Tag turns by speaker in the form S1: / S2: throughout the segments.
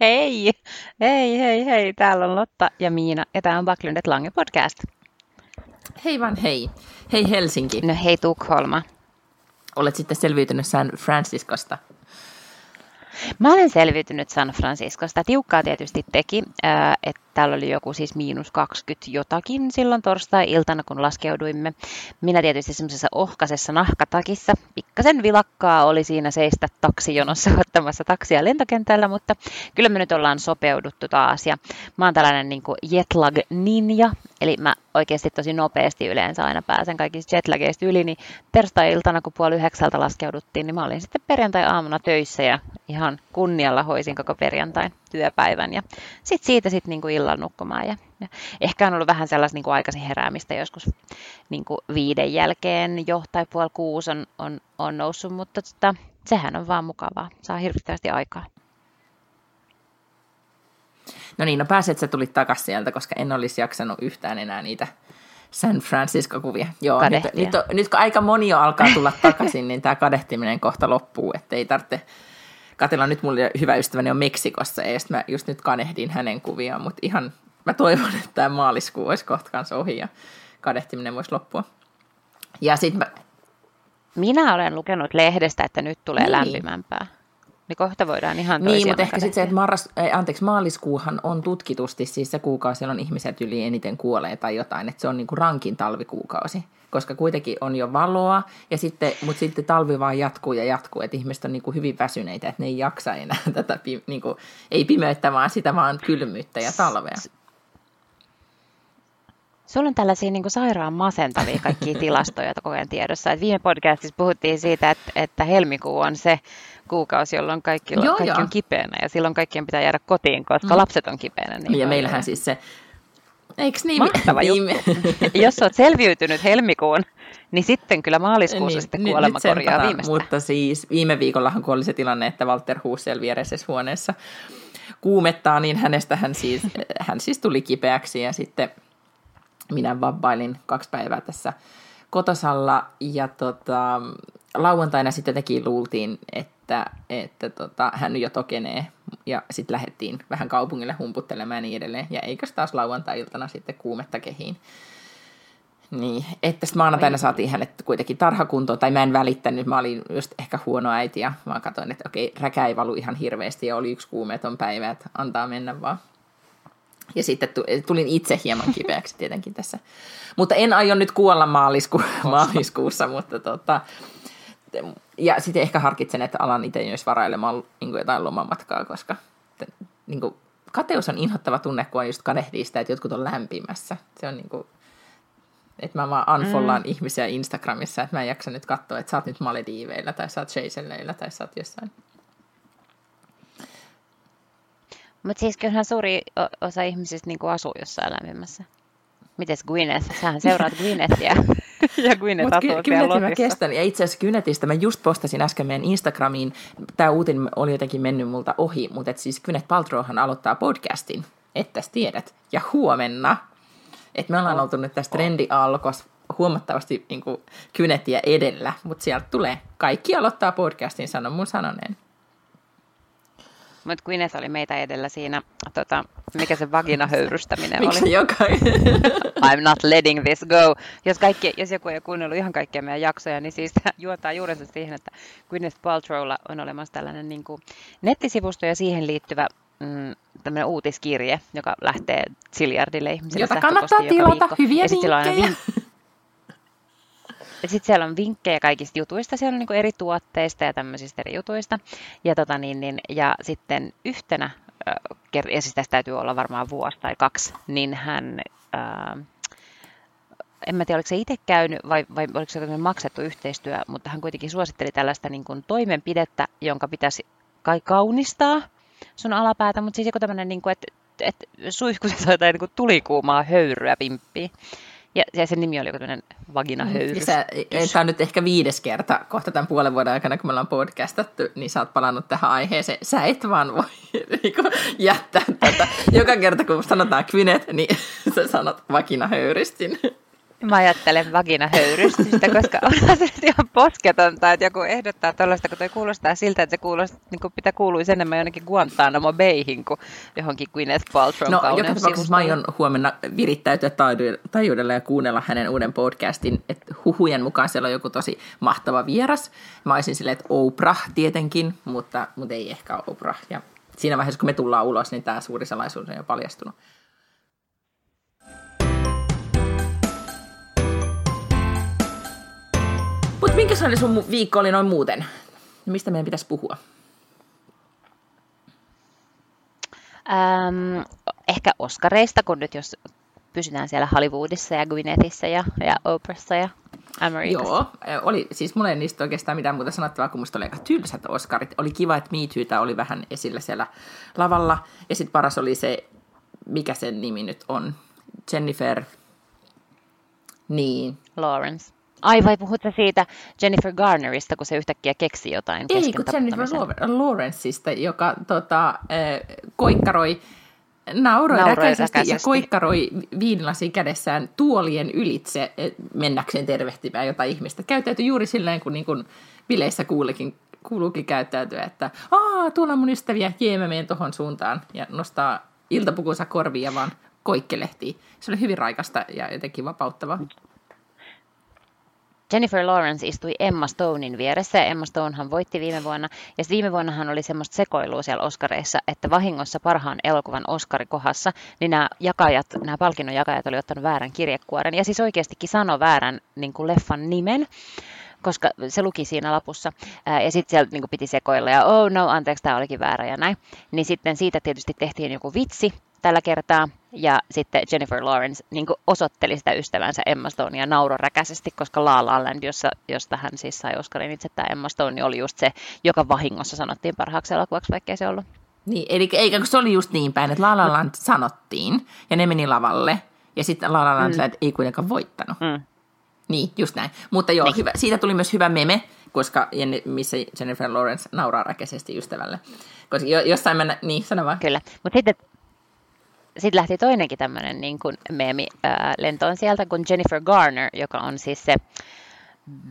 S1: Hei, hei, hei, hei. Täällä on Lotta ja Miina ja tämä on Backlundet Lange podcast.
S2: Hei vaan hei. Hei Helsinki.
S1: No hei Tukholma.
S2: Olet sitten selviytynyt San Franciscosta.
S1: Mä olen selviytynyt San Franciscosta. Tiukkaa tietysti teki, että täällä oli joku siis miinus 20 jotakin silloin torstai-iltana, kun laskeuduimme. Minä tietysti semmoisessa ohkasessa nahkatakissa. Pikkasen vilakkaa oli siinä seistä taksijonossa ottamassa taksia lentokentällä, mutta kyllä me nyt ollaan sopeuduttu taas. Ja mä oon tällainen niin jetlag ninja, eli mä oikeasti tosi nopeasti yleensä aina pääsen kaikista jetlageista yli, niin torstai-iltana, kun puoli yhdeksältä laskeuduttiin, niin mä olin sitten perjantai-aamuna töissä ja ihan kunnialla hoisin koko perjantain työpäivän ja sitten siitä sitten niinku illalla nukkumaan. Ja, ja ehkä on ollut vähän sellaista niinku aikaisin heräämistä joskus niinku viiden jälkeen jo tai puoli kuusi on, on, on noussut, mutta tota, sehän on vaan mukavaa. Saa hirvittävästi aikaa.
S2: No niin, no pääset sä tulit takaisin sieltä, koska en olisi jaksanut yhtään enää niitä San Francisco-kuvia. Joo, nyt, nyt, nyt, kun aika moni jo alkaa tulla takaisin, niin tämä kadehtiminen kohta loppuu, että ei tarvitse Katella nyt mulle hyvä ystäväni on Meksikossa ja mä just nyt kanehdin hänen kuviaan, mutta ihan mä toivon, että tämä maaliskuu olisi kohta kanssa ohi ja kadehtiminen voisi loppua. Ja sit mä...
S1: Minä olen lukenut lehdestä, että nyt tulee niin. lämpimämpää. Niin kohta voidaan ihan
S2: Niin, mutta ehkä sitten se, että marras, ei, anteeksi, maaliskuuhan on tutkitusti siis se kuukausi, jolloin ihmiset yli eniten kuolee tai jotain, että se on niin kuin rankin talvikuukausi koska kuitenkin on jo valoa, ja sitten, mutta sitten talvi vaan jatkuu ja jatkuu, että ihmiset on niin kuin hyvin väsyneitä, että ne ei jaksa enää tätä, niin kuin, ei pimeyttä, vaan sitä vaan kylmyyttä ja talvea.
S1: Sulla on tällaisia niin kuin sairaan masentavia kaikkia tilastoja koko ajan tiedossa. Et viime podcastissa puhuttiin siitä, että, että helmikuu on se kuukausi, jolloin kaikki, joo, kaikki joo. on kipeänä ja silloin kaikkien pitää jäädä kotiin, koska mm. lapset on kipeänä. Niin
S2: ja meillähän siis se
S1: Eikö niin? Mahtava niin. Jos olet selviytynyt helmikuun, niin sitten kyllä maaliskuussa niin, sitten kuolema nyt korjaa viimeistä.
S2: Mutta siis viime viikollahan, kun oli se tilanne, että Walter Hussel vieressä huoneessa kuumettaa, niin hänestä hän siis, hän siis tuli kipeäksi ja sitten minä vabbailin kaksi päivää tässä kotosalla ja tota, lauantaina sitten tekin luultiin, että, että tota, hän jo tokenee ja sitten lähdettiin vähän kaupungille humputtelemaan ja niin edelleen. Ja eikös taas lauantai-iltana sitten kuumetta kehiin. Niin, että sitten maanantaina Oi. saatiin hänet kuitenkin tarhakuntoon, tai mä en välittänyt, mä olin just ehkä huono äiti, ja mä katsoin, että okei, räkä ei valu ihan hirveästi, ja oli yksi kuumeton päivä, että antaa mennä vaan. Ja sitten tulin itse hieman kipeäksi tietenkin tässä. Mutta en aio nyt kuolla maalisku- maaliskuussa, mutta tota, ja sitten ehkä harkitsen, että alan itse myös varailemaan niin kuin jotain lomamatkaa, koska niin kuin, kateus on inhottava tunne, kun on just kadehdii sitä, että jotkut on lämpimässä. Se on niin kuin, että mä vaan unfollaan mm. ihmisiä Instagramissa, että mä en jaksa nyt katsoa, että sä oot nyt Malediiveillä tai sä oot Seychelleillä tai sä oot jossain.
S1: Mutta siis kyllähän suuri osa ihmisistä niin asuu jossain lämpimässä. Mites Gwyneth? Sähän seuraat Gwynethia. ja Gwyneth asuu ky-
S2: Gwynethin mä kestän. Ja itse asiassa Gwynethistä mä just postasin äsken meidän Instagramiin. Tämä uutinen oli jotenkin mennyt multa ohi, mutta et siis Gwyneth Paltrowhan aloittaa podcastin. Että tiedät. Ja huomenna. Että me ollaan oh. oltu nyt tässä trendialkos huomattavasti niin Gwynethia edellä, mutta sieltä tulee. Kaikki aloittaa podcastin, sanon mun sanoneen.
S1: Mutta Gwyneth oli meitä edellä siinä, tota, mikä se vaginahöyrystäminen
S2: oli. Miksi jokainen?
S1: I'm not letting this go. Jos, kaikki, jos joku ei kuunnellut ihan kaikkia meidän jaksoja, niin siis juontaa juurensa siihen, että Gwyneth Paltrowlla on olemassa tällainen niin kuin nettisivusto ja siihen liittyvä mm, tämmöinen uutiskirje, joka lähtee siljardille ihmisille.
S2: Jota kannattaa tilata, hyviä vinkkejä.
S1: Sitten siellä on vinkkejä kaikista jutuista, siellä on niin eri tuotteista ja tämmöisistä eri jutuista. Ja, tota niin, niin, ja sitten yhtenä, ja siis tästä täytyy olla varmaan vuosi tai kaksi, niin hän, ää, en mä tiedä oliko se itse käynyt vai, vai oliko se maksettu yhteistyö, mutta hän kuitenkin suositteli tällaista niin kuin toimenpidettä, jonka pitäisi kai kaunistaa sun alapäätä, mutta siis joku tämmöinen, niin kuin, että, että suihkuset jotain niin tulikuumaa höyryä pimppiä. Ja, ja sen nimi oli joku tämmöinen vaginahöyrys.
S2: Tämä on nyt ehkä viides kerta kohta tämän puolen vuoden aikana, kun me ollaan podcastattu, niin sä oot palannut tähän aiheeseen. Sä et vaan voi niin kuin, jättää tätä. Joka kerta, kun sanotaan kvinet, niin sä sanot vaginahöyristin.
S1: Mä ajattelen vaginahöyrystystä, koska on se nyt ihan posketonta, että joku ehdottaa tällaista, kun toi kuulostaa siltä, että se kuulostaa, niin kuin pitää kuuluisi enemmän jonnekin Guantanamo Bayhin kuin johonkin Gwyneth Paltrow
S2: No, joka tapauksessa mä aion huomenna virittäytyä taajuudella ja kuunnella hänen uuden podcastin, että huhujen mukaan siellä on joku tosi mahtava vieras. Mä olisin silleen, että Oprah tietenkin, mutta, mutta ei ehkä Oprah. Ja siinä vaiheessa, kun me tullaan ulos, niin tämä suuri salaisuus on jo paljastunut. Mutta minkä sun viikko oli noin muuten? Mistä meidän pitäisi puhua?
S1: Ähm, ehkä Oscareista, kun nyt jos pysytään siellä Hollywoodissa ja Gwynethissä ja, ja Oprahssa ja Amerikassa.
S2: Joo, oli, siis mulla ei niistä oikeastaan mitään muuta sanottavaa, kun musta oli aika tylsät Oscarit. Oli kiva, että Me Tootä oli vähän esillä siellä lavalla. Ja sitten paras oli se, mikä sen nimi nyt on, Jennifer, niin.
S1: Lawrence. Ai vai puhutte siitä Jennifer Garnerista, kun se yhtäkkiä keksi jotain
S2: Ei, kun Jennifer Lawrenceista, joka tota, äh, koikkaroi nauroi, nauroi räkäisesti, ja koikkaroi viinilasi kädessään tuolien ylitse mennäkseen tervehtimään jotain ihmistä. Käyttäytyi juuri silleen, kun, niin kun bileissä kuulikin, kuuluukin käyttäytyä, että Aa, tuolla on mun ystäviä, jee, mä menen tohon suuntaan, ja nostaa iltapukunsa korviin ja vaan koikkelehtii. Se oli hyvin raikasta ja jotenkin vapauttavaa.
S1: Jennifer Lawrence istui Emma Stonein vieressä ja Emma Stonehan voitti viime vuonna. Ja viime vuonnahan oli semmoista sekoilua siellä Oscareissa, että vahingossa parhaan elokuvan Oscarikohassa, niin nämä jakajat, nämä palkinnon jakajat oli ottanut väärän kirjekuoren. Ja siis oikeastikin sano väärän niin kuin leffan nimen koska se luki siinä lapussa. Ja sitten sieltä niin piti sekoilla ja oh no, anteeksi, tämä olikin väärä ja näin. Niin sitten siitä tietysti tehtiin joku vitsi tällä kertaa. Ja sitten Jennifer Lawrence niin osoitteli sitä ystävänsä Emma Stonea nauroräkäisesti, koska La La Land, jossa, josta hän siis sai Oscarin itse, tämä Emma Stone oli just se, joka vahingossa sanottiin parhaaksi elokuvaksi, vaikkei se ollut.
S2: Niin, eli eikä kun se oli just niin päin, että La La Land sanottiin, ja ne meni lavalle, ja sitten La La Land mm. ei kuitenkaan voittanut. Mm. Niin, just näin. Mutta joo, niin. hyvä, siitä tuli myös hyvä meme, koska missä Jennifer Lawrence nauraa räkäisesti ystävälle. Koska jossain mennä, niin sano vaan.
S1: Kyllä, mutta sitten sitten lähti toinenkin tämmöinen niin kuin meemi ää, lentoon sieltä, kun Jennifer Garner, joka on siis se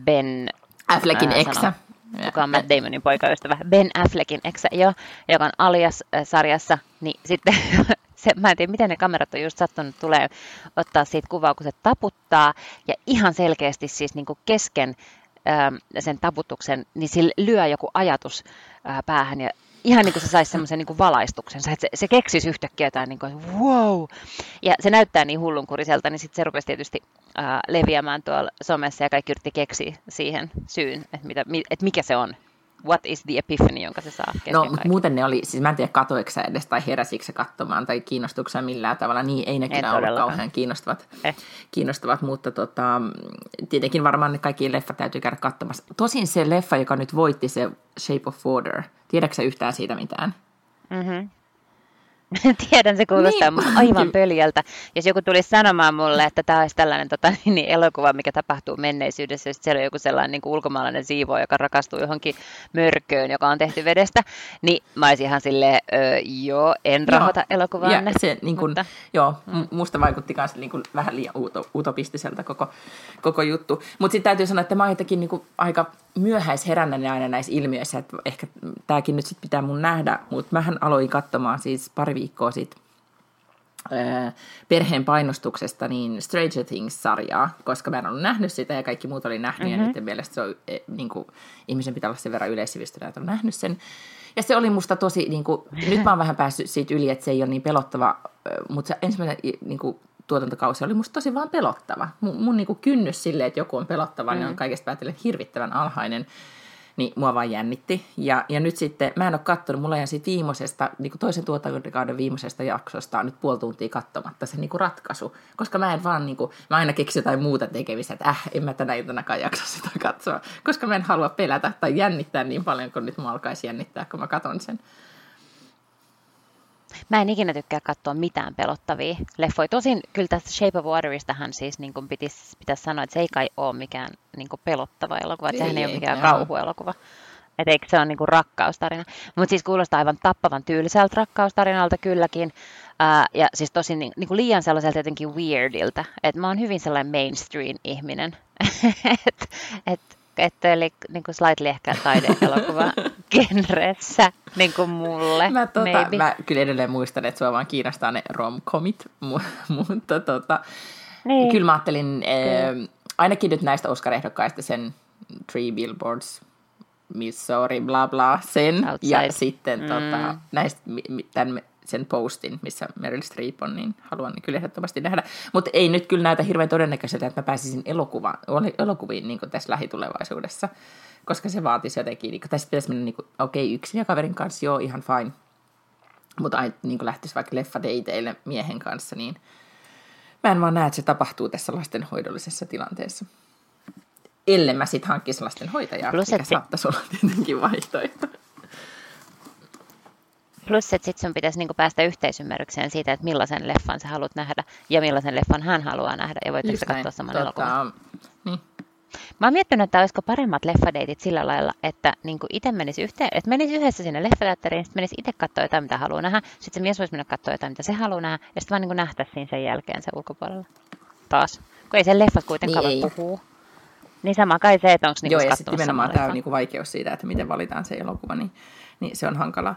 S1: Ben...
S2: Affleckin eksä.
S1: Joka on Matt Damonin poikaystävä. Ben Affleckin eksä, jo, joka on Alias-sarjassa. Niin sitten se, mä en tiedä, miten ne kamerat on just sattunut tulee ottaa siitä kuvaa, kun se taputtaa. Ja ihan selkeästi siis niin kuin kesken sen taputuksen, niin sillä lyö joku ajatus päähän ja ihan niin kuin se saisi semmoisen niin valaistuksensa, että se, se keksisi yhtäkkiä jotain niin kuin, wow. Ja se näyttää niin hullunkuriselta, niin sitten se rupesi tietysti ää, leviämään tuolla somessa ja kaikki yritti keksiä siihen syyn, että, mitä, että mikä se on, what is the epiphany, jonka se saa
S2: No, mutta muuten ne oli, siis mä en tiedä katoiko sä edes tai heräsikö se katsomaan tai kiinnostuksen millään tavalla, niin ei ne kyllä ollut kauhean kiinnostavat, eh. kiinnostavat mutta tota, tietenkin varmaan ne kaikki leffat täytyy käydä katsomassa. Tosin se leffa, joka nyt voitti, se Shape of Water, tiedätkö yhtään siitä mitään?
S1: Mm-hmm. Tiedän, se kuulostaa niin. aivan pöljältä. Jos joku tulisi sanomaan mulle, että tämä olisi tällainen tota, niin, elokuva, mikä tapahtuu menneisyydessä, jos siellä on joku sellainen niin kuin ulkomaalainen siivo, joka rakastuu johonkin mörköön, joka on tehty vedestä, niin mä olisin ihan silleen, joo, en rahoita elokuvaa. Ja
S2: se, niin kuin, mutta... joo, musta vaikutti myös niin kuin, vähän liian utopistiselta koko, koko juttu. Mutta sitten täytyy sanoa, että mä oon jotenkin niin kuin, aika myöhäisherännäinen aina näissä ilmiöissä, että ehkä tämäkin nyt sitten pitää mun nähdä, mutta mähän aloin katsomaan siis pari viikkoa sitten perheen painostuksesta niin Stranger Things-sarjaa, koska mä en ollut nähnyt sitä ja kaikki muut oli nähnyt mm-hmm. ja niiden mielestä se on, e, niin kuin, ihmisen pitää olla sen verran yleissivistynyt, että on nähnyt sen. Ja se oli musta tosi, niin kuin, nyt mä oon vähän päässyt siitä yli, että se ei ole niin pelottava, mutta se ensimmäinen niin kuin, tuotantokausi oli musta tosi vaan pelottava. Mun, mun niin kuin kynnys sille, että joku on pelottava, mm. niin on kaikesta päätellen hirvittävän alhainen niin mua vaan jännitti. Ja, ja nyt sitten, mä en ole katsonut, mulla ihan siitä viimeisestä, niin kuin toisen tuotantokauden viimeisestä jaksosta on nyt puoli tuntia katsomatta se niin kuin ratkaisu. Koska mä en vaan, niin kuin, mä aina keksin jotain muuta tekemistä, että äh, en mä tänä iltanakaan jaksa sitä katsoa. Koska mä en halua pelätä tai jännittää niin paljon, kun nyt mä alkaisi jännittää, kun mä katon sen.
S1: Mä en ikinä tykkää katsoa mitään pelottavia leffoja. Tosin kyllä tästä Shape of Wateristahan siis niin pitäisi, pitäisi sanoa, että se ei kai ole mikään niin pelottava elokuva. Että sehän ei ole mikään kauhuelokuva. Että eikö se ole niinku rakkaustarina. Mutta siis kuulostaa aivan tappavan tyyliseltä rakkaustarinalta kylläkin. Ää, ja siis tosi niin, niinku liian sellaiselta jotenkin weirdiltä. Että mä oon hyvin sellainen mainstream-ihminen. että et, et, eli niin kuin slightly ehkä taideelokuva genressä, niin kuin mulle.
S2: Mä, tota, mä kyllä edelleen muistan, että sua vaan kiinnostaa ne romcomit, mutta tota, niin. kyllä mä ajattelin, äh, ainakin nyt näistä Oscar-ehdokkaista sen Three Billboards, Missouri, bla bla, sen, Outside. ja sitten tota, mm. tota, näistä, tämän, sen postin, missä Meryl Streep on, niin haluan kyllä ehdottomasti nähdä. Mutta ei nyt kyllä näytä hirveän todennäköiseltä, että mä pääsisin elokuva, elokuviin niin tässä lähitulevaisuudessa, koska se vaatisi jotenkin, niin tästä pitäisi mennä, niin okei, okay, yksin ja kaverin kanssa, joo, ihan fine, mutta niin lähtisi vaikka leffadeiteille miehen kanssa, niin mä en vaan näe, että se tapahtuu tässä lastenhoidollisessa tilanteessa. Ellei mä sitten hankkisi lastenhoitajaa, Plus, mikä saattaisi olla tietenkin vaihtoehto.
S1: Plus, että sitten sun pitäisi niinku päästä yhteisymmärrykseen siitä, että millaisen leffan sä haluat nähdä ja millaisen leffan hän haluaa nähdä. Ja voitteko katsoa saman tota, elokuvan. Niin. Mä oon miettinyt, että olisiko paremmat leffadeitit sillä lailla, että niin itse menisi yhteen, että menisi yhdessä sinne leffateatteriin, sitten menisi itse katsoa jotain, mitä haluaa nähdä, sitten se mies voisi mennä katsoa jotain, mitä se haluaa nähdä, ja sitten vaan niin nähtäisiin siinä sen jälkeen se ulkopuolella taas. Kun ei sen leffat kuitenkaan niin puhuu. Niin sama kai se, että onko niinku
S2: Joo, ja sitten nimenomaan tämä on niinku vaikeus siitä, että miten valitaan se elokuva, niin, niin se on hankalaa.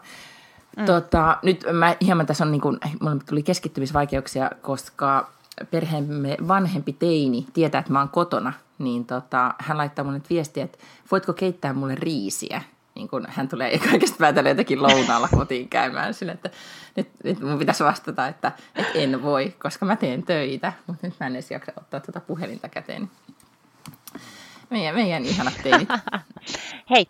S2: Mm. Tota, nyt mä hieman tässä on, niin kuin, mulle tuli keskittymisvaikeuksia, koska perheemme vanhempi teini tietää, että mä oon kotona, niin tota, hän laittaa mulle viestiä, että voitko keittää mulle riisiä? Niin kun hän tulee kaikesta päätellä jotenkin lounaalla kotiin käymään sille, että nyt, nyt mun pitäisi vastata, että, että en voi, koska mä teen töitä, mutta nyt mä en edes jaksa ottaa tuota puhelinta käteen. Meidän, meidän ihanat teinit.
S1: Hei,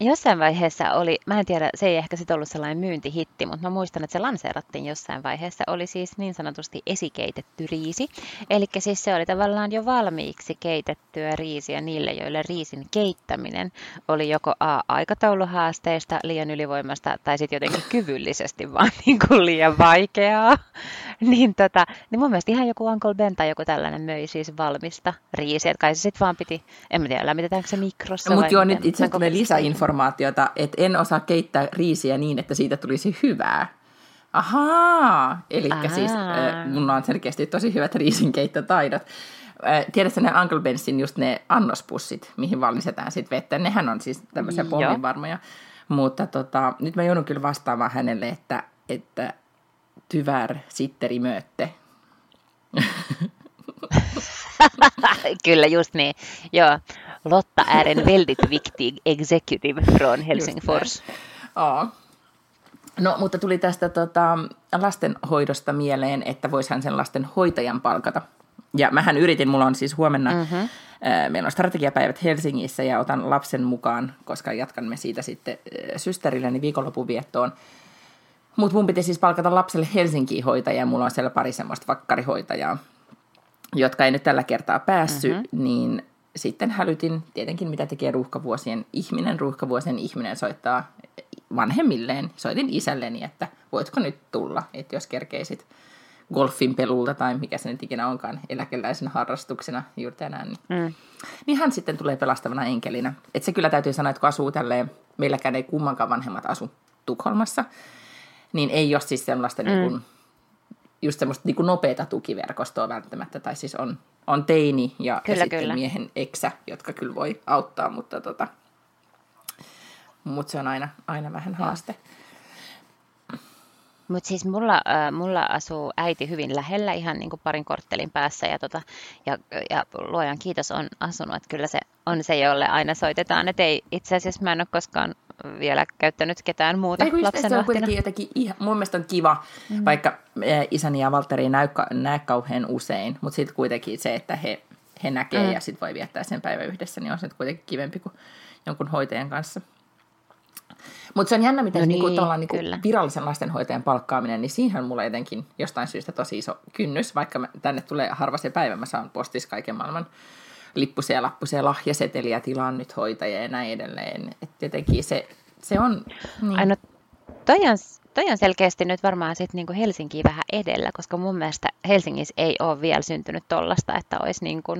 S1: Jossain vaiheessa oli, mä en tiedä, se ei ehkä sitten ollut sellainen myyntihitti, mutta mä muistan, että se lanseerattiin jossain vaiheessa, oli siis niin sanotusti esikeitetty riisi. Eli siis se oli tavallaan jo valmiiksi keitettyä riisiä niille, joille riisin keittäminen oli joko A. aikatauluhaasteista, liian ylivoimasta tai sitten jotenkin kyvyllisesti vaan niin kuin liian vaikeaa. niin, tota, niin mun mielestä ihan joku Uncle Ben tai joku tällainen möi siis valmista riisiä. Kai se sitten vaan piti, en mä tiedä, lämmitetäänkö se mikrossa.
S2: No, mutta joo, nyt itse asiassa tulee lisäinformaatiota, että en osaa keittää riisiä niin, että siitä tulisi hyvää. Ahaa, eli siis äh, mulla on selkeästi tosi hyvät riisinkeittotaidot. Äh, tiedätkö ne Uncle Bensin just ne annospussit, mihin valmistetaan sitten vettä? Nehän on siis tämmöisiä pomminvarmoja. Mutta tota, nyt mä joudun kyllä vastaamaan hänelle, että, että tyvärr sitter i möte.
S1: Kyllä, just niin. Joo. Lotta är en väldigt viktig executive från Helsingfors.
S2: Ja. No, mutta tuli tästä tota, lastenhoidosta mieleen, että voisihan sen lasten hoitajan palkata. Ja mähän yritin, mulla on siis huomenna, mm-hmm. ää, meillä on strategiapäivät Helsingissä ja otan lapsen mukaan, koska jatkamme siitä sitten systerilleni viikonlopun viettoon. Mutta mun piti siis palkata lapselle Helsinkiin hoitajia, mulla on siellä pari semmoista vakkarihoitajaa, jotka ei nyt tällä kertaa päässyt, mm-hmm. niin sitten hälytin tietenkin, mitä tekee ruuhkavuosien ihminen. Ruuhkavuosien ihminen soittaa vanhemmilleen. Soitin isälleni, että voitko nyt tulla, että jos kerkeisit golfin pelulta tai mikä se nyt ikinä onkaan eläkeläisen harrastuksena juuri tänään. Niin, mm. niin hän sitten tulee pelastavana enkelinä. Et se kyllä täytyy sanoa, että kun asuu tälleen, meilläkään ei kummankaan vanhemmat asu Tukholmassa, niin ei ole siis sellaista mm. niin kuin, just semmoista niin nopeata tukiverkostoa välttämättä, tai siis on, on teini ja, kyllä, ja sitten kyllä. miehen eksä, jotka kyllä voi auttaa, mutta, tota, mutta se on aina, aina vähän haaste.
S1: Mutta siis mulla, äh, mulla asuu äiti hyvin lähellä, ihan niin kuin parin korttelin päässä, ja, tota, ja, ja luojan kiitos on asunut, että kyllä se on se, jolle aina soitetaan. Et ei, itse asiassa mä en ole koskaan vielä käyttänyt ketään muuta Ei, lapsen
S2: se on kuitenkin jotenkin, ihan, mun mielestä on kiva, mm. vaikka isäni ja Valtteri ei näy, näe kauhean usein, mutta sitten kuitenkin se, että he, he näkee mm. ja sitten voi viettää sen päivän yhdessä, niin on se kuitenkin kivempi kuin jonkun hoitajan kanssa. Mutta se on jännä, miten no niinku, niin, niinku, niinku virallisen lastenhoitajan palkkaaminen, niin siihen mulla jotenkin jostain syystä tosi iso kynnys, vaikka mä, tänne tulee harva se päivä, mä saan postis kaiken maailman lippusia, lappusia, lahjaseteliä, tilaan nyt hoitajia ja näin edelleen. Et jotenkin se, se on...
S1: Niin. Aino, toi on toi on selkeästi nyt varmaan sit niinku Helsinkiä vähän edellä, koska mun mielestä Helsingissä ei ole vielä syntynyt tollasta, että olisi niinku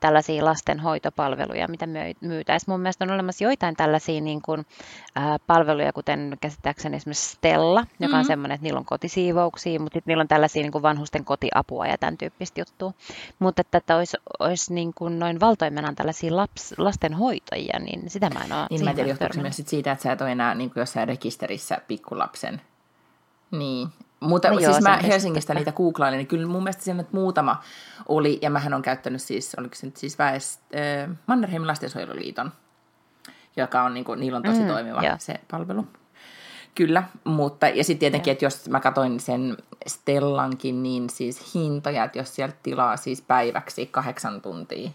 S1: tällaisia lastenhoitopalveluja, mitä myytäisiin. Mun mielestä on olemassa joitain tällaisia niinku, äh, palveluja, kuten käsittääkseni esimerkiksi Stella, joka mm-hmm. on semmoinen, että niillä on kotisiivouksia, mutta sitten niillä on tällaisia niinku vanhusten kotiapua ja tämän tyyppistä juttua. Mutta että, että olisi, olisi niinku noin valtoimenaan tällaisia laps, lastenhoitajia, niin sitä mä en ole.
S2: Niin mä en tiedä, myös siitä, että sä et ole enää niin jossain rekisterissä pikkulapsen. Niin. Mutta no siis joo, mä Helsingistä niitä googlailin, niin kyllä mun mielestä siinä muutama oli, ja mähän on käyttänyt siis, oliko se nyt siis väest, äh, Mannerheimin lastensuojeluliiton, joka on, niin kuin, niillä on tosi mm, toimiva joo. se palvelu. Kyllä, mutta ja sitten tietenkin, että jos mä katsoin sen Stellankin, niin siis hintoja, että jos sieltä tilaa siis päiväksi kahdeksan tuntia,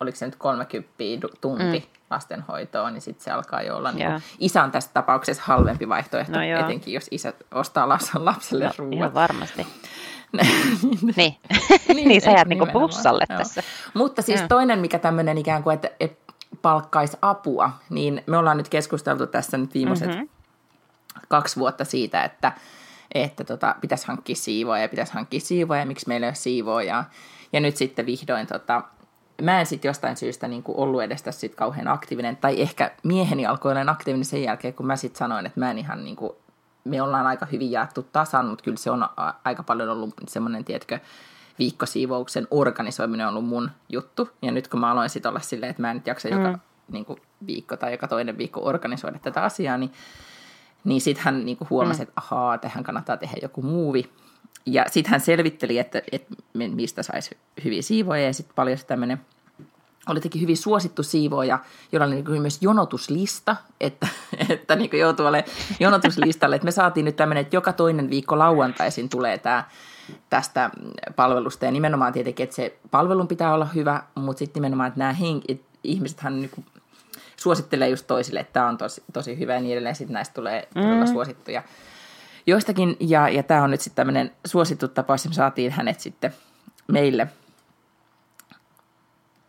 S2: oliko se nyt 30 tunti mm. Lastenhoitoon, niin sitten se alkaa jo olla niin isä on tässä tapauksessa halvempi vaihtoehto, no etenkin jos isä ostaa lapselle no, ruoan. Joo,
S1: varmasti. niin. niin, niin sä jäät niinku plussalle joo. tässä.
S2: Mutta siis ja. toinen, mikä tämmöinen ikään kuin, että, että palkkaisi apua, niin me ollaan nyt keskusteltu tässä nyt viimeiset mm-hmm. kaksi vuotta siitä, että, että tota, pitäisi hankkia siivoja ja pitäisi hankkia siivoja ja miksi meillä ei ole siivoja. Ja nyt sitten vihdoin tota, mä en sitten jostain syystä niin kuin ollut edes tässä sit kauhean aktiivinen, tai ehkä mieheni alkoi olla aktiivinen sen jälkeen, kun mä sitten sanoin, että mä en ihan niin kuin, me ollaan aika hyvin jaettu tasan, mutta kyllä se on aika paljon ollut semmoinen, tiedätkö, viikkosiivouksen organisoiminen on ollut mun juttu. Ja nyt kun mä aloin sitten olla silleen, että mä en nyt jaksa mm. joka niin kuin, viikko tai joka toinen viikko organisoida tätä asiaa, niin, niin sitten hän niin kuin huomasi, mm. että ahaa, tähän kannattaa tehdä joku muuvi. Ja sitten hän selvitteli, että, että mistä saisi hyviä siivoja ja sitten paljon tämmöinen oli teki hyvin suosittu siivooja, jolla oli niin myös jonotuslista, että, että niin joutuu olemaan jonotuslistalle. Että me saatiin nyt tämmöinen, että joka toinen viikko lauantaisin tulee tämä tästä palvelusta. Ja nimenomaan tietenkin, että se palvelun pitää olla hyvä, mutta sitten nimenomaan, että nämä hen- ihmisethän niin suosittelee just toisille, että tämä on tosi, tosi hyvä ja niin edelleen. Sitten näistä tulee mm. suosittuja joistakin, ja, ja tämä on nyt sitten tämmöinen suosittu tapaus, me saatiin hänet sitten meille.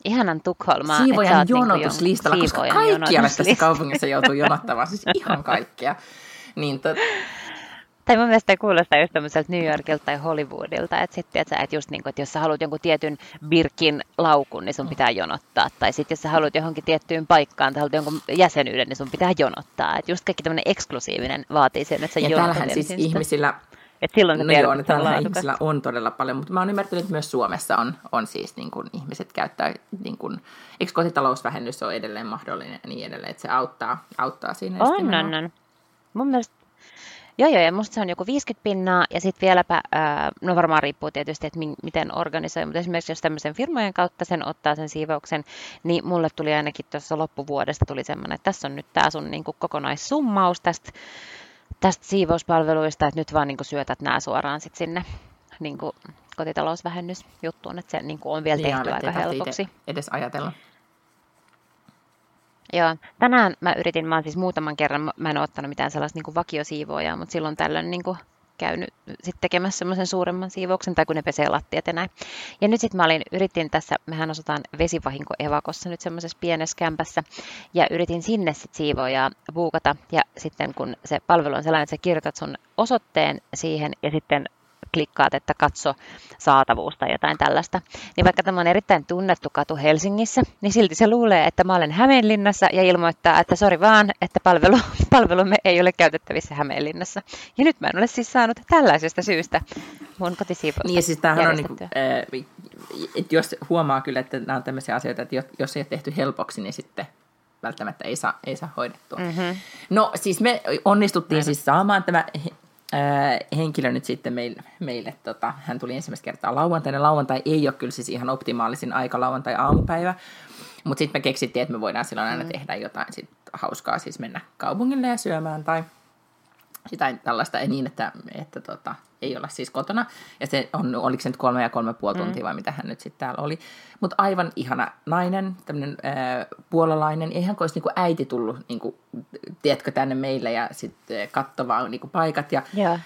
S1: Ihanan Tukholmaa.
S2: Siivojan niinku jonotuslistalla, niinku koska kaikkia tässä kaupungissa joutuu jonottamaan, siis ihan kaikkea. Niin tot...
S1: Tai mun mielestä kuulostaa just tämmöiseltä New Yorkilta tai Hollywoodilta, että sitten että, että just niin kuin, että jos sä haluat jonkun tietyn Birkin laukun, niin sun pitää jonottaa. Tai sitten jos sä haluat johonkin tiettyyn paikkaan tai haluat jonkun jäsenyyden, niin sun pitää jonottaa. Että just kaikki tämmöinen eksklusiivinen vaatii sen, että sä ja jonotat.
S2: siis ihmisillä
S1: et silloin
S2: no joo, tällä ihmisillä on todella paljon, mutta mä oon ymmärtänyt, että myös Suomessa on, on siis niin kuin ihmiset käyttää, niin kuin, eikö kotitalousvähennys ole edelleen mahdollinen ja niin edelleen, että se auttaa, auttaa siinä.
S1: On, on, on. Mun mielestä Joo, joo, ja musta se on joku 50 pinnaa, ja sitten vieläpä, ää, no varmaan riippuu tietysti, että miten organisoi, mutta esimerkiksi jos tämmöisen firmojen kautta sen ottaa sen siivouksen, niin mulle tuli ainakin tuossa loppuvuodesta tuli semmoinen, että tässä on nyt tämä sun niin kuin kokonaissummaus tästä, tästä siivouspalveluista, että nyt vaan niin kuin syötät nämä suoraan sit sinne niin kuin kotitalousvähennysjuttuun, että se niin kuin on vielä niin, tehty aika helpoksi.
S2: edes ajatella.
S1: Joo, tänään mä yritin, mä oon siis muutaman kerran, mä en ottanut mitään sellaista niin vakiosiivoja, mutta silloin tällöin niin kuin käynyt sit tekemässä semmoisen suuremman siivouksen, tai kun ne pesee lattiat ja näin. Ja nyt sitten mä olin, yritin tässä, mehän asutaan vesivahinko Evakossa nyt semmoisessa pienessä kämpässä, ja yritin sinne sitten siivoja buukata, ja sitten kun se palvelu on sellainen, että sä kirjoitat sun osoitteen siihen, ja sitten klikkaat, että katso saatavuus tai jotain tällaista, niin vaikka tämä on erittäin tunnettu katu Helsingissä, niin silti se luulee, että mä olen Hämeenlinnassa ja ilmoittaa, että sori vaan, että palvelu, palvelumme ei ole käytettävissä Hämeenlinnassa. Ja nyt mä en ole siis saanut tällaisesta syystä mun kotisiivousta
S2: Niin siis tämähän on niin kuin, äh, että jos huomaa kyllä, että nämä on tämmöisiä asioita, että jos ei ole tehty helpoksi, niin sitten välttämättä ei saa, ei saa hoidettua. Mm-hmm. No siis me onnistuttiin Näin. siis saamaan tämä henkilö nyt sitten meille, meille tota, hän tuli ensimmäistä kertaa lauantaina. Lauantai ei ole kyllä siis ihan optimaalisin aika lauantai-aamupäivä, mutta sitten me keksittiin, että me voidaan silloin aina mm. tehdä jotain sit hauskaa, siis mennä kaupungille ja syömään tai jotain tällaista, ei niin, että, että tota, ei olla siis kotona. Ja se on, oliko se nyt kolme ja kolme puoli mm. tuntia vai mitä hän nyt sitten täällä oli. Mutta aivan ihana nainen, tämmöinen äh, puolalainen. Eihän kuin olisi niinku äiti tullut, niinku, tiedätkö, tänne meille ja sitten kattovaa niinku paikat ja yeah.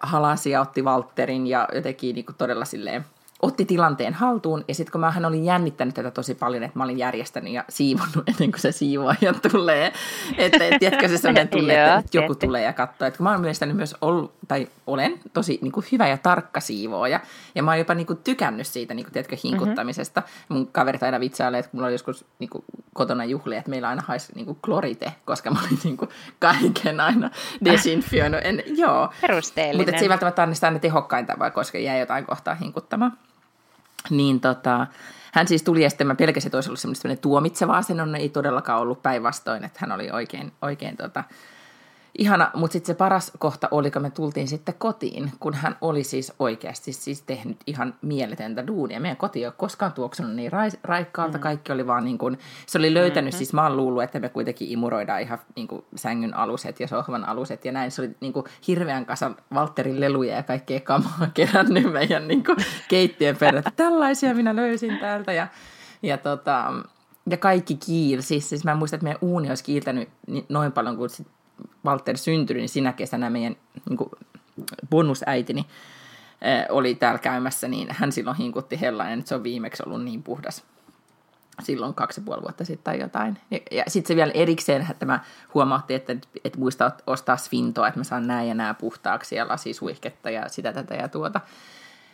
S2: halasi ja otti Valterin ja jotenkin niinku todella silleen otti tilanteen haltuun, ja sitten kun mä olin jännittänyt tätä tosi paljon, että mä olin järjestänyt ja siivonnut ennen kuin se siivoaja tulee, että et, tiedätkö se sellainen tunne, että, joku tulee ja katsoo, että kun mä olen mielestäni myös ollut, tai olen tosi niin kuin hyvä ja tarkka siivooja, ja mä oon jopa niin kuin, tykännyt siitä, niin kuin, tiedätkö, hinkuttamisesta. Mm-hmm. Mun kaverit aina vitsailee, että mulla oli joskus niin kuin, kotona juhlia, että meillä aina haisi niin kuin, klorite, koska mä olin niin kuin, kaiken aina desinfioinut. En, joo.
S1: Perusteellinen.
S2: Mutta se ei välttämättä aina sitä aina tehokkainta, vai koska jäi jotain kohtaa hinkuttamaan. Niin tota, hän siis tuli ja sitten mä pelkäsin, että olisi ollut semmoinen tuomitseva asenne, ei todellakaan ollut päinvastoin, että hän oli oikein, oikein tota, ihana, mutta sitten se paras kohta oli, kun me tultiin sitten kotiin, kun hän oli siis oikeasti siis tehnyt ihan mieletöntä duunia. Meidän koti ei ole koskaan tuoksunut niin ra- raikkaalta, mm. kaikki oli vaan niin kuin, se oli löytänyt, mm-hmm. siis mä oon luullut, että me kuitenkin imuroidaan ihan niin kuin sängyn aluset ja sohvan aluset ja näin. Se oli niin kuin hirveän kasan Valtterin leluja ja kaikkea kamaa kerännyt meidän niin kuin keittiön perään. Tällaisia minä löysin täältä ja, ja tota, ja kaikki kiilsi. Siis, siis mä muistan, että meidän uuni olisi kiiltänyt noin paljon kuin sit Walter syntyi, niin sinä kesänä meidän niin kuin bonusäitini oli täällä käymässä, niin hän silloin hinkutti hellainen, että se on viimeksi ollut niin puhdas silloin kaksi ja puoli vuotta sitten tai jotain. Ja, sitten se vielä erikseen, että mä huomauttiin, että, että muista ostaa svintoa, että mä saan nää ja nää puhtaaksi ja lasisuihketta ja sitä tätä ja tuota.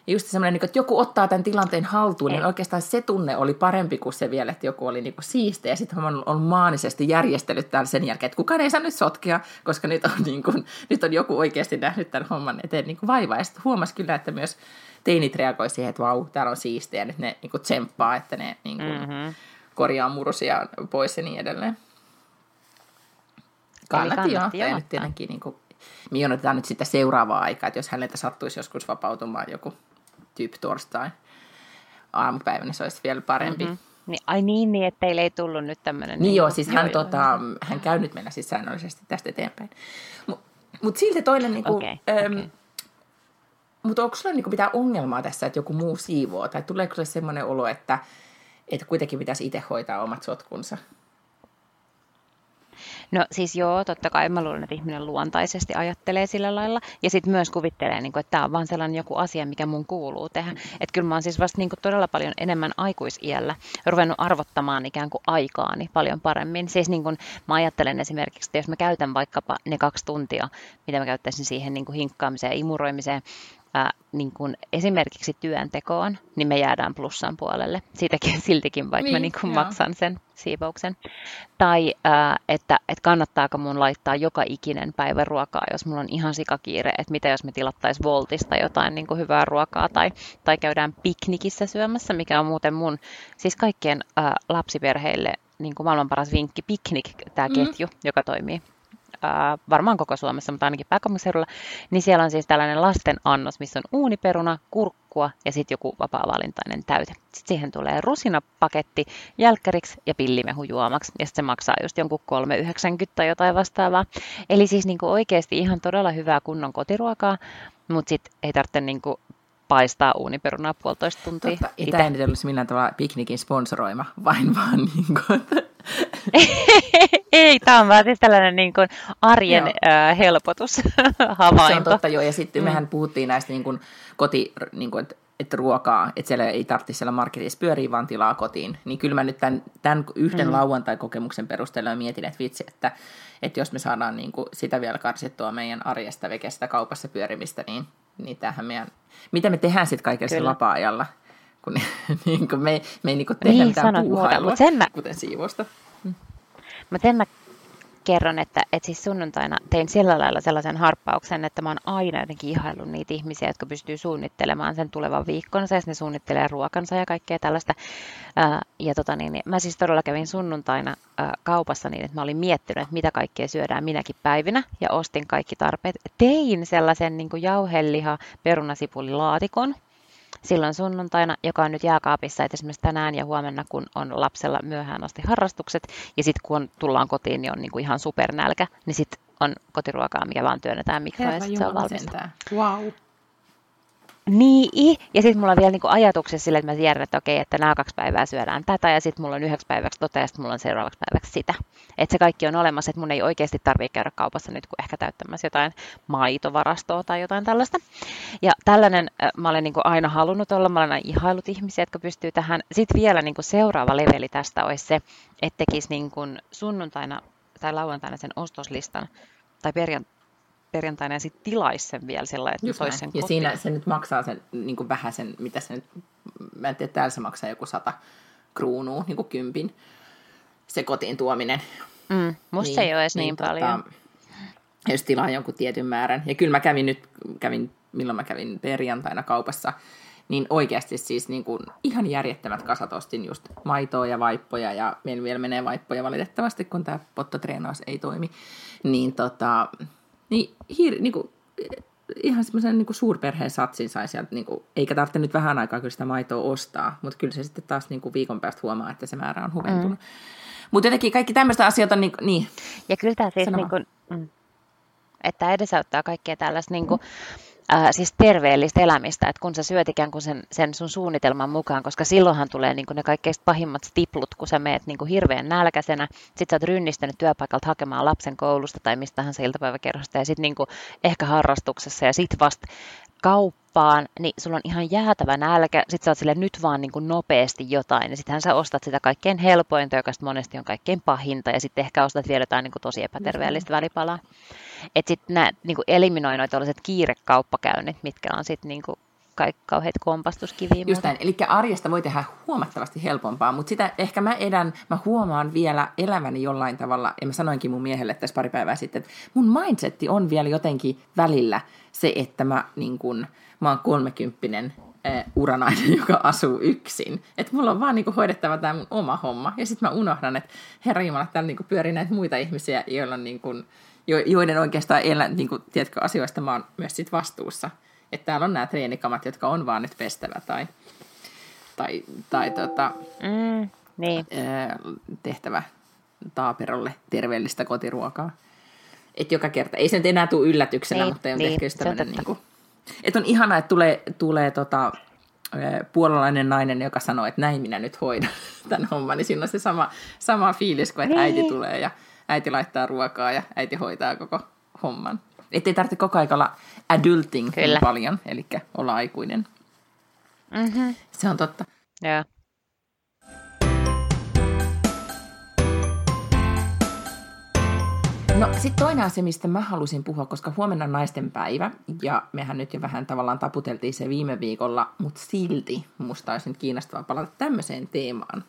S2: Ja just semmoinen, niin että joku ottaa tämän tilanteen haltuun, niin oikeastaan se tunne oli parempi kuin se vielä, että joku oli niin siisti. Ja sitten mä olen maanisesti järjestellyt täällä sen jälkeen, että kukaan ei saa nyt sotkea, koska nyt on, niin kuin, nyt on joku oikeasti nähnyt tämän homman eteen niin vaivaa. Ja sitten huomasi kyllä, että myös teinit reagoi siihen, että vau, täällä on siistiä, ja nyt ne niin kuin tsemppaa, että ne niin kuin, mm-hmm. korjaa murusia pois ja niin edelleen. Kannatti, kannatti joo. Ja nyt tietenkin niin kuin, me odotetaan nyt sitten seuraavaa aikaa, että jos häneltä sattuisi joskus vapautumaan joku tyyppi torstai aamupäivänä, niin se olisi vielä parempi. Mm-hmm.
S1: Niin, ai niin, niin, että teille ei tullut nyt tämmöinen...
S2: Niin, niin joo, siis hän, joo, tota, joo. hän käy nyt meillä siis säännöllisesti tästä eteenpäin. Mutta mut silti toinen, niin kuin, okay, ähm, okay. mutta onko sulla niin kuin, mitään ongelmaa tässä, että joku muu siivoo? Tai tuleeko se semmoinen olo, että, että kuitenkin pitäisi itse hoitaa omat sotkunsa?
S1: No siis joo, totta kai mä luulen, että ihminen luontaisesti ajattelee sillä lailla. Ja sitten myös kuvittelee, niin kuin, että tämä on vaan sellainen joku asia, mikä mun kuuluu tehdä. Että kyllä mä oon siis vasta niin kuin todella paljon enemmän aikuisiällä ruvennut arvottamaan ikään kuin aikaani paljon paremmin. Siis niin kuin mä ajattelen esimerkiksi, että jos mä käytän vaikkapa ne kaksi tuntia, mitä mä käyttäisin siihen niin kuin hinkkaamiseen ja imuroimiseen, ää, niin kuin esimerkiksi työntekoon, niin me jäädään plussan puolelle. Siitäkin siltikin, vaikka niin, mä niin kuin maksan sen siivouksen. Tai ää, että, että kannattaako mun laittaa joka ikinen päivä ruokaa, jos mulla on ihan sikakiire, että mitä jos me tilattaisiin Voltista jotain niin kuin hyvää ruokaa, tai, tai käydään piknikissä syömässä, mikä on muuten mun, siis kaikkien ää, lapsiperheille niin kuin maailman paras vinkki, piknik, tämä mm. ketju, joka toimii ää, varmaan koko Suomessa, mutta ainakin pääkaupunkiseudulla, niin siellä on siis tällainen lasten annos, missä on uuniperuna, kurkkua ja sitten joku vapaa-valintainen täyte. Sitten siihen tulee rusinapaketti jälkkäriksi ja pillimehu juomaksi, ja sitten se maksaa just jonkun 3,90 tai jotain vastaavaa. Eli siis niinku oikeasti ihan todella hyvää kunnon kotiruokaa, mutta sitten ei tarvitse niinku paistaa uuniperunaa puolitoista tuntia. Totta,
S2: tämä ei nyt olisi millään tavalla piknikin sponsoroima, vain vaan niin kuin,
S1: Ei, tämä on vaan siis tällainen niin kuin arjen äh, helpotus havainto. Se
S2: on totta joo, ja sitten mm. mehän puhuttiin näistä niin kuin koti, niin kuin, että, että ruokaa, että siellä ei tarvitse siellä marketissa pyöriä, vaan tilaa kotiin. Niin kyllä mä nyt tämän, tämän yhden mm. lauantai-kokemuksen perusteella mietin, että vitsi, että, että jos me saadaan niin kuin sitä vielä karsittua meidän arjesta vekestä kaupassa pyörimistä, niin, niin tämähän meidän, mitä me tehdään sitten kaikella vapaa-ajalla, kun, niin kuin me, me ei niin kuin tehdä niin, mitään puuhailua, sen mä, kuten siivosta.
S1: Mutta sen mä kerron, että, että siis sunnuntaina tein sillä lailla sellaisen harppauksen, että mä oon aina jotenkin ihaillut niitä ihmisiä, jotka pystyy suunnittelemaan sen tulevan viikkonsa, ja ne suunnittelee ruokansa ja kaikkea tällaista. ja tota niin, niin, mä siis todella kävin sunnuntaina kaupassa niin, että mä olin miettinyt, että mitä kaikkea syödään minäkin päivinä, ja ostin kaikki tarpeet. Tein sellaisen niin jauheliha perunasipulilaatikon, silloin sunnuntaina, joka on nyt jääkaapissa, että esimerkiksi tänään ja huomenna, kun on lapsella myöhään asti harrastukset, ja sitten kun tullaan kotiin, niin on niinku ihan supernälkä, niin sitten on kotiruokaa, mikä vaan työnnetään mikroon ja sitten se on valmista.
S2: Wow.
S1: Niin, ja sitten mulla on vielä niinku ajatuksessa sille, että mä tiedän, että okei, että nämä kaksi päivää syödään tätä, ja sitten mulla on yhdeksi päiväksi tota, ja sitten mulla on seuraavaksi päiväksi sitä. Että se kaikki on olemassa, että mun ei oikeasti tarvitse käydä kaupassa nyt, kun ehkä täyttämässä jotain maitovarastoa tai jotain tällaista. Ja tällainen mä olen niinku aina halunnut olla, mä olen aina ihailut ihmisiä, jotka pystyy tähän. Sitten vielä niinku seuraava leveli tästä olisi se, että tekisi niinku sunnuntaina tai lauantaina sen ostoslistan, tai perjantaina perjantaina ja sitten tilaisi sen vielä sellainen, että toisi sen
S2: Ja
S1: kotiin.
S2: siinä se nyt maksaa sen niin kuin vähän sen, mitä se nyt, mä en tiedä, täällä se maksaa joku sata kruunua, niin kuin kympin, se kotiin tuominen.
S1: Mm, musta niin, se ei ole edes niin, niin paljon. Tota,
S2: jos tilaa jonkun tietyn määrän. Ja kyllä mä kävin nyt, kävin, milloin mä kävin perjantaina kaupassa, niin oikeasti siis niin kuin ihan järjettömät kasat ostin just maitoa ja vaippoja, ja meillä vielä menee vaippoja valitettavasti, kun tämä pottotreenaus ei toimi. Niin tota, niin, hir, niin kuin, ihan semmoisen niin suurperheen satsin sai sieltä, niin kuin, eikä tarvitse nyt vähän aikaa kyllä sitä maitoa ostaa, mutta kyllä se sitten taas niin kuin viikon päästä huomaa, että se määrä on huventunut. Mm. Mutta jotenkin kaikki tämmöistä asioita on niin, niin.
S1: Ja kyllä tämä siis, niin kuin, mm, että edesauttaa kaikkea tällaista niin kuin, äh, siis terveellistä elämistä, että kun sä syöt ikään kuin sen, sen sun suunnitelman mukaan, koska silloinhan tulee niin kuin ne kaikkein pahimmat stiplut, kun sä meet niin kuin hirveän nälkäisenä, sit sä oot rynnistänyt työpaikalta hakemaan lapsen koulusta tai mistähän se iltapäiväkerhosta ja sitten niin kuin ehkä harrastuksessa ja sit vasta kauppaan, niin sulla on ihan jäätävä nälkä, sit sä oot sille nyt vaan niin kuin nopeasti jotain, ja sittenhän sä ostat sitä kaikkein helpointa, joka monesti on kaikkein pahinta, ja sitten ehkä ostat vielä jotain niin kuin tosi epäterveellistä välipalaa. Että sitten nämä niin eliminoi noita tällaiset kiirekauppakäynnit, mitkä on sitten niin kaikki kauheat kompastuskiviä.
S2: Just näin, eli arjesta voi tehdä huomattavasti helpompaa, mutta sitä ehkä mä edän, mä huomaan vielä elämäni jollain tavalla, ja mä sanoinkin mun miehelle tässä pari päivää sitten, että mun mindsetti on vielä jotenkin välillä se, että mä, niin kun, mä oon kolmekymppinen äh, uranainen, joka asuu yksin. Että mulla on vaan niinku hoidettava tämä mun oma homma. Ja sitten mä unohdan, että herra Jumala, täällä niinku pyörii näitä muita ihmisiä, joilla on niinku, joiden oikeastaan elä, niinku, tiedätkö, asioista mä oon myös sit vastuussa. Että täällä on nämä treenikamat, jotka on vaan nyt pestävä tai, tai, tai tota,
S1: mm, niin.
S2: tehtävä taaperolle terveellistä kotiruokaa. Et joka kerta, ei se nyt enää tule yllätyksenä, niin, mutta ei niin, ehkä just tämmöinen, niin kuin, että on ihanaa, että tulee, tulee tota, puolalainen nainen, joka sanoo, että näin minä nyt hoidan tämän homman, niin siinä on se sama, sama fiilis kuin, että niin. äiti tulee ja äiti laittaa ruokaa ja äiti hoitaa koko homman. Että ei tarvitse koko ajan olla adulting niin Kyllä. paljon, eli olla aikuinen.
S1: Mm-hmm.
S2: Se on totta.
S1: Yeah.
S2: No sitten toinen asia, mistä mä halusin puhua, koska huomenna on naisten päivä, ja mehän nyt jo vähän tavallaan taputeltiin se viime viikolla, mutta silti musta olisi nyt kiinnostavaa palata tämmöiseen teemaan.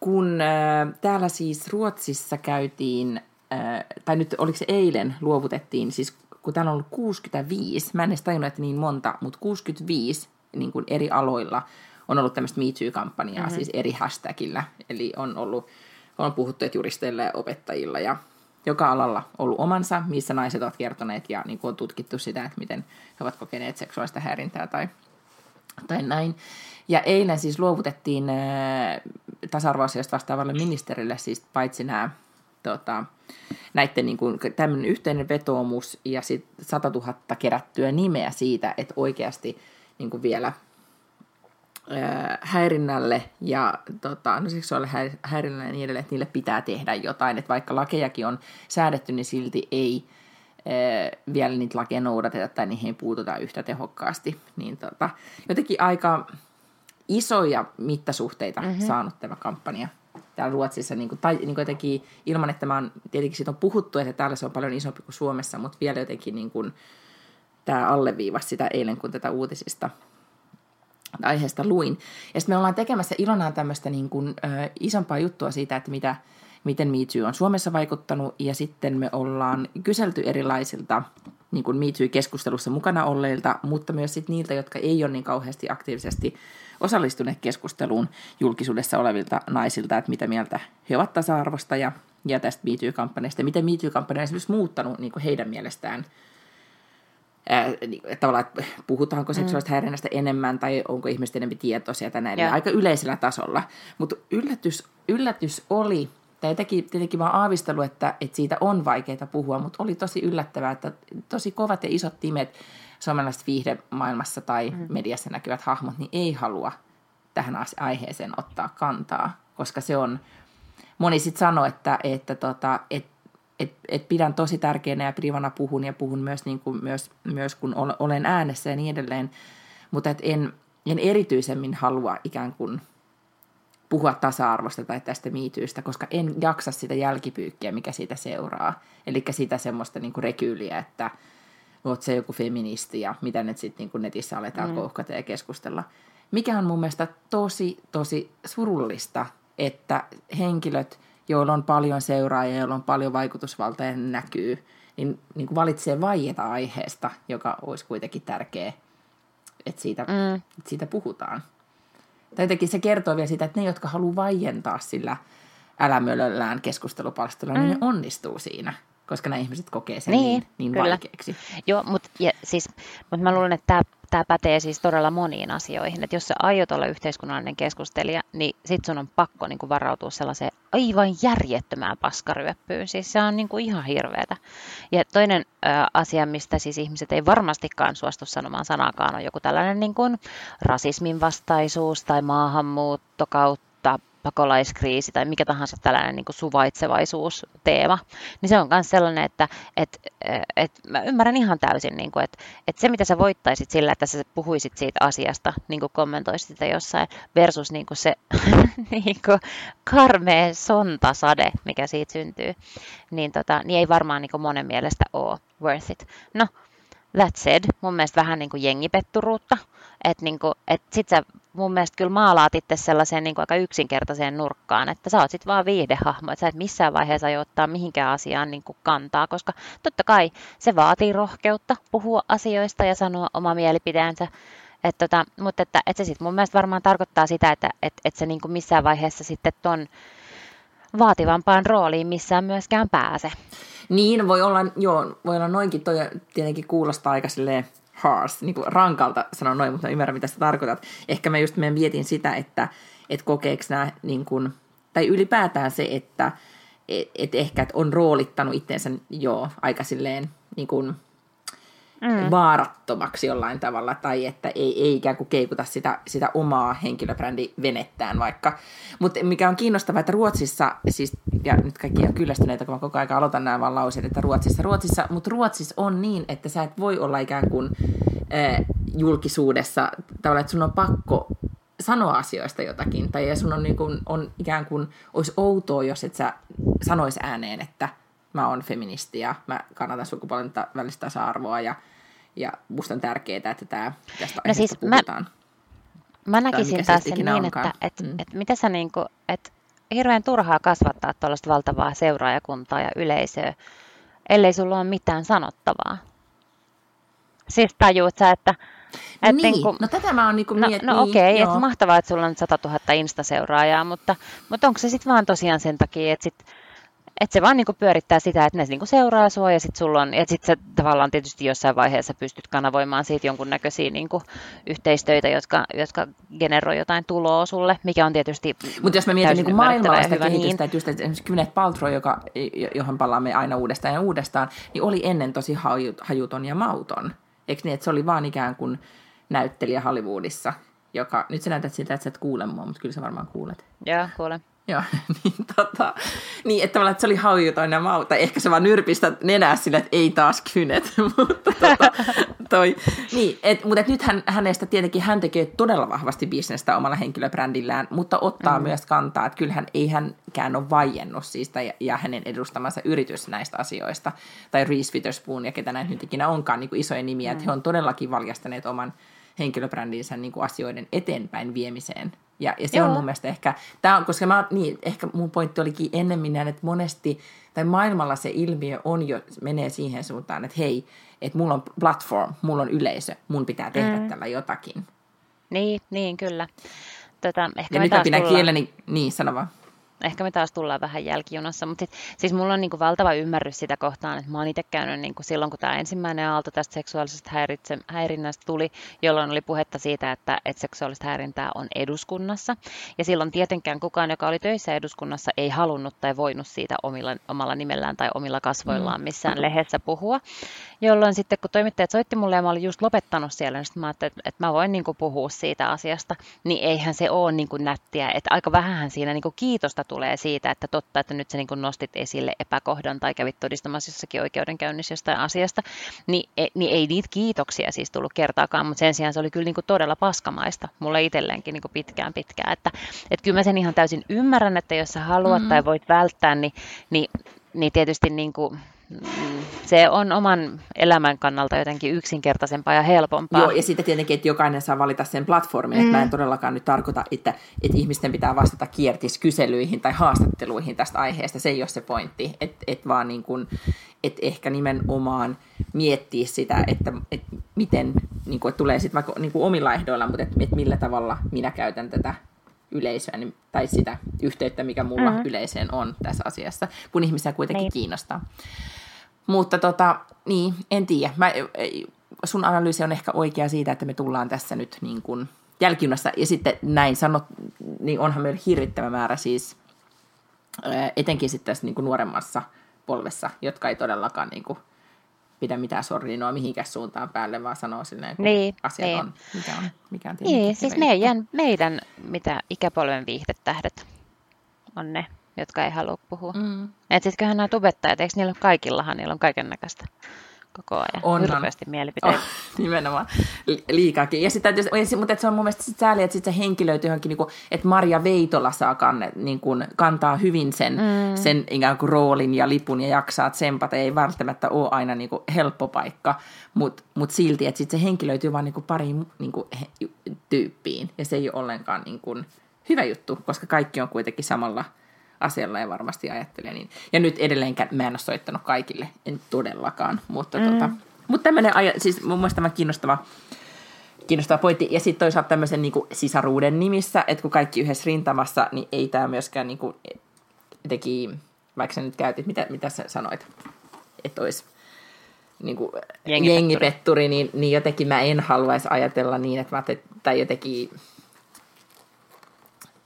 S2: Kun äh, täällä siis Ruotsissa käytiin, äh, tai nyt oliko se eilen luovutettiin, siis kun täällä on ollut 65, mä en edes tajunnut, että niin monta, mutta 65 niin kuin eri aloilla on ollut tämmöistä Me Too-kampanjaa, mm-hmm. siis eri hashtagillä. Eli on ollut, on puhuttu, että juristeilla ja opettajilla ja joka alalla ollut omansa, missä naiset ovat kertoneet ja niin kuin on tutkittu sitä, että miten he ovat kokeneet seksuaalista häirintää tai, tai näin. Ja eilen siis luovutettiin äh, tasa-arvoasioista vastaavalle ministerille siis paitsi nämä tota, näiden niin kuin, tämmöinen yhteinen vetoomus ja sitten 100 000 kerättyä nimeä siitä, että oikeasti niin kuin vielä häirinnälle ja tota, no seksuaalille häirinnälle ja niin edelleen, että niille pitää tehdä jotain. Että vaikka lakejakin on säädetty, niin silti ei ää, vielä niitä lakeja noudateta tai niihin ei puututa yhtä tehokkaasti. Niin tota, jotenkin aika isoja mittasuhteita mm-hmm. saanut tämä kampanja täällä Ruotsissa, niin kuin, tai niin kuin jotenkin ilman, että mä oon, tietenkin siitä on puhuttu, että täällä se on paljon isompi kuin Suomessa, mutta vielä jotenkin niin kuin, tämä alleviivasi sitä eilen, kun tätä uutisista aiheesta luin. Ja sitten me ollaan tekemässä Ilonaan tämmöistä niin kuin, ö, isompaa juttua siitä, että mitä, miten Me on Suomessa vaikuttanut, ja sitten me ollaan kyselty erilaisilta niin kuin Me Too-keskustelussa mukana olleilta, mutta myös sit niiltä, jotka ei ole niin kauheasti aktiivisesti osallistuneet keskusteluun julkisuudessa olevilta naisilta, että mitä mieltä he ovat tasa-arvosta ja, ja tästä Me Too-kampanjasta, ja miten Me Too-kampanja on esimerkiksi muuttanut niin kuin heidän mielestään että tavallaan, että puhutaanko seksuaalista mm. häirinnästä enemmän tai onko ihmiset enemmän tietoisia tai näin, aika yleisellä tasolla. Mutta yllätys, yllätys oli, tai teki tietenkin vaan aavistelu, että, että siitä on vaikeaa puhua, mutta oli tosi yllättävää, että tosi kovat ja isot timet suomalaisessa viihdemaailmassa tai mm. mediassa näkyvät hahmot, niin ei halua tähän aiheeseen ottaa kantaa, koska se on, moni sitten sanoo, että, että tota, et, et, et pidän tosi tärkeänä ja privana puhun ja puhun myös, niin kuin, myös, myös kun olen äänessä ja niin edelleen, mutta et en, en erityisemmin halua ikään kuin puhua tasa-arvosta tai tästä miityystä, koska en jaksa sitä jälkipyykkiä, mikä siitä seuraa. Eli sitä semmoista niin kuin rekyyliä, että oot se joku feministi ja mitä nyt sitten niin netissä aletaan mm. kouhkata ja keskustella. Mikä on mun mielestä tosi, tosi surullista, että henkilöt, joilla on paljon seuraajia, joilla on paljon vaikutusvaltaa ja näkyy, niin, niin kuin valitsee vaieta aiheesta, joka olisi kuitenkin tärkeä, että siitä, mm. että siitä puhutaan. Tai jotenkin se kertoo vielä sitä, että ne, jotka haluaa vaientaa sillä älämölöllään keskustelupalstalla, mm. niin ne mm. onnistuu siinä koska nämä ihmiset kokee sen niin, niin, niin vaikeaksi.
S1: Joo, mutta siis, mut mä luulen, että tämä pätee siis todella moniin asioihin. Että jos sä aiot olla yhteiskunnallinen keskustelija, niin sit sun on pakko niin kuin varautua sellaiseen aivan järjettömään paskaryöppyyn. Siis se on niin kuin ihan hirveetä. Ja toinen ö, asia, mistä siis ihmiset ei varmastikaan suostu sanomaan sanaakaan, on joku tällainen niin kuin rasismin vastaisuus tai maahanmuutto kautta pakolaiskriisi tai mikä tahansa tällainen niin suvaitsevaisuusteema, niin se on myös sellainen, että et, et, mä ymmärrän ihan täysin, niin kuin, että et se mitä sä voittaisit sillä, että sä puhuisit siitä asiasta, niin kuin kommentoisit sitä jossain, versus niin kuin se niin kuin karmea sontasade, mikä siitä syntyy, niin, tota, niin ei varmaan niin kuin monen mielestä ole worth it. No, that said, mun mielestä vähän niin kuin jengipetturuutta, että niin kuin, et sit sä mun mielestä kyllä maalaat itse sellaiseen niin kuin aika yksinkertaiseen nurkkaan, että sä oot sit vaan viihdehahmo, että sä et missään vaiheessa aio ottaa mihinkään asiaan niin kuin kantaa, koska totta kai se vaatii rohkeutta puhua asioista ja sanoa oma mielipiteensä, et tota, mutta että, että se sitten mun mielestä varmaan tarkoittaa sitä, että et, et se niin kuin missään vaiheessa sitten ton vaativampaan rooliin missään myöskään pääse.
S2: Niin, voi olla, joo, voi olla noinkin, toi tietenkin kuulostaa aika silleen harsh, niin kuin rankalta sanon noin, mutta ymmärrän, mitä sä tarkoitat. Ehkä mä just mä mietin sitä, että et kokeeko nämä, niin kuin, tai ylipäätään se, että et, et ehkä et on roolittanut itseensä jo aika silleen niin kuin, mm. vaarattomaksi jollain tavalla, tai että ei, ei ikään kuin keikuta sitä, sitä omaa henkilöbrändivenettään vaikka. Mutta mikä on kiinnostavaa, että Ruotsissa, siis, ja nyt kaikki on kyllästyneitä, kun mä koko ajan aloitan nämä vaan lauseet, että Ruotsissa, Ruotsissa, mutta Ruotsissa on niin, että sä et voi olla ikään kuin äh, julkisuudessa, tavallaan, että sun on pakko sanoa asioista jotakin, tai sun on, niin kuin, on ikään kuin, olisi outoa, jos et sä sanois ääneen, että mä oon feministi ja mä kannatan sukupuolen välistä tasa-arvoa ja ja musta on tärkeää, että tämä, tästä no siis puhutaan.
S1: Mä, mä näkisin taas sen niin, onkaan. että et, mm. et mitä sä niinku, et hirveän turhaa kasvattaa tuollaista valtavaa seuraajakuntaa ja yleisöä, ellei sulla ole mitään sanottavaa. Siis tajuut sä, että
S2: et niin, niin kuin, no tätä mä oon niinku
S1: no,
S2: miet...
S1: No, no okei, okay, että mahtavaa, että sulla on 100 000 Insta-seuraajaa, mutta, mutta onko se sitten vaan tosiaan sen takia, että sit että se vaan niinku pyörittää sitä, että ne niinku seuraa sua ja sitten sulla on, ja sitten sä tavallaan tietysti jossain vaiheessa pystyt kanavoimaan siitä jonkunnäköisiä niinku yhteistöitä, jotka, jotka generoi jotain tuloa sulle, mikä on tietysti
S2: Mutta jos mä mietin niinku maailmallista kehitystä, niin. että just että esimerkiksi Gwyneth Paltrow, joka, johon palaamme aina uudestaan ja uudestaan, niin oli ennen tosi hajuton ja mauton. Eikö niin, että se oli vaan ikään kuin näyttelijä Hollywoodissa, joka, nyt sä näytät siltä, että sä et kuule mua, mutta kyllä sä varmaan kuulet.
S1: Joo, kuulen.
S2: Joo, niin, tota, niin että, että se oli haujuton ja mau, tai ehkä se vaan nyrpistä nenää sille, että ei taas kynet, mutta tota, toi, niin, et, mutta et nyt hän, hänestä tietenkin hän tekee todella vahvasti bisnestä omalla henkilöbrändillään, mutta ottaa mm. myös kantaa, että kyllähän ei hänkään ole vaiennut siis, tai, ja hänen edustamansa yritys näistä asioista, tai Reese Witherspoon ja ketä näin nyt ikinä onkaan niin kuin isoja nimiä, mm. että he on todellakin valjastaneet oman henkilöbrändinsä niin kuin asioiden eteenpäin viemiseen. Ja, ja se Joo. on mun mielestä ehkä, tää on, koska mä, niin, ehkä mun pointti olikin ennemmin näin, että monesti, tai maailmalla se ilmiö on jo, menee siihen suuntaan, että hei, että mulla on platform, mulla on yleisö, mun pitää tehdä mm. tällä jotakin.
S1: Niin, niin kyllä. Tätä,
S2: ehkä ja nyt mä pidän kieleni, niin sano vaan.
S1: Ehkä me taas tullaan vähän jälkijunassa, mutta sit, siis mulla on niin kuin valtava ymmärrys sitä kohtaan, että mä oon itse käynyt niin kuin silloin, kun tämä ensimmäinen aalto tästä seksuaalisesta häirinnästä tuli, jolloin oli puhetta siitä, että, että seksuaalista häirintää on eduskunnassa. Ja silloin tietenkään kukaan, joka oli töissä eduskunnassa, ei halunnut tai voinut siitä omilla, omalla nimellään tai omilla kasvoillaan mm. missään lehdessä puhua. Jolloin sitten, kun toimittajat soitti mulle ja mä olin just lopettanut siellä, niin mä ajattelin, että, että mä voin niin kuin puhua siitä asiasta, niin eihän se ole niin kuin nättiä. Että aika vähän siinä niin kuin kiitosta tulee siitä, että totta, että nyt sä niin nostit esille epäkohdan tai kävit todistamassa jossakin oikeudenkäynnissä jostain asiasta, niin, e, niin ei niitä kiitoksia siis tullut kertaakaan, mutta sen sijaan se oli kyllä niin kuin todella paskamaista mulle itselleenkin niin kuin pitkään pitkään. Että, että kyllä mä sen ihan täysin ymmärrän, että jos sä haluat mm-hmm. tai voit välttää, niin, niin, niin tietysti niin kuin, se on oman elämän kannalta jotenkin yksinkertaisempaa ja helpompaa.
S2: Joo, ja sitten tietenkin, että jokainen saa valita sen platformin. Mm. Että mä en mm. todellakaan nyt tarkoita, että, että ihmisten pitää vastata kiertiskyselyihin tai haastatteluihin tästä aiheesta. Se ei ole se pointti, että, että vaan niin kuin, että ehkä nimenomaan miettiä sitä, että, että miten, niin kuin, että tulee sitten vaikka niin kuin omilla ehdoilla, mutta että, että millä tavalla minä käytän tätä yleisöä, niin, tai sitä yhteyttä, mikä mulla mm-hmm. yleiseen on tässä asiassa, kun ihmisiä kuitenkin niin. kiinnostaa. Mutta tota, niin, en tiedä. Mä, sun analyysi on ehkä oikea siitä, että me tullaan tässä nyt niin kuin jälkijunassa. Ja sitten näin sanot, niin onhan meillä hirvittävä määrä siis, etenkin sitten tässä niin kuin nuoremmassa polvessa, jotka ei todellakaan niin kuin pidä mitään sorrinoa mihinkään suuntaan päälle, vaan sanoo silleen, kun niin, asiat niin. on, mikä on, mikä on
S1: Niin, siis meidän, meidän, mitä ikäpolven viihdetähdet on ne, jotka ei halua puhua. Mm. Et sittenköhän nämä tubettajat, eikö niillä kaikillahan, niillä on kaiken näköistä koko ajan. On, Hirveästi mielipiteitä. Oh,
S2: nimenomaan. Liikaakin. Ja sitten, mutta se on mun mielestä sit sääli, että sit se henkilöity johonkin, niin kuin, että Maria Veitola saa kanne, niin kuin, kantaa hyvin sen, mm. sen ikään kuin roolin ja lipun ja jaksaa tsempata. Ei välttämättä ole aina niin kuin, helppo paikka, mutta mut silti, että sitten se henkilöityy vain niin pariin niin kuin, he, tyyppiin. Ja se ei ole ollenkaan niin kuin, hyvä juttu, koska kaikki on kuitenkin samalla – asialla ja varmasti ajattelee niin. Ja nyt edelleenkään mä en ole soittanut kaikille, en todellakaan, mutta, mm. tota, mutta tämmöinen, siis mun mielestä tämä kiinnostava, kiinnostava pointti. Ja sitten toisaalta tämmöisen niin kuin sisaruuden nimissä, että kun kaikki yhdessä rintamassa, niin ei tämä myöskään niin kuin, teki, vaikka sä nyt käytit, mitä, mitä sä sanoit, että olisi niin kuin jengipetturi, jengipetturi niin, niin jotenkin mä en haluaisi ajatella niin, että mä tai jotenkin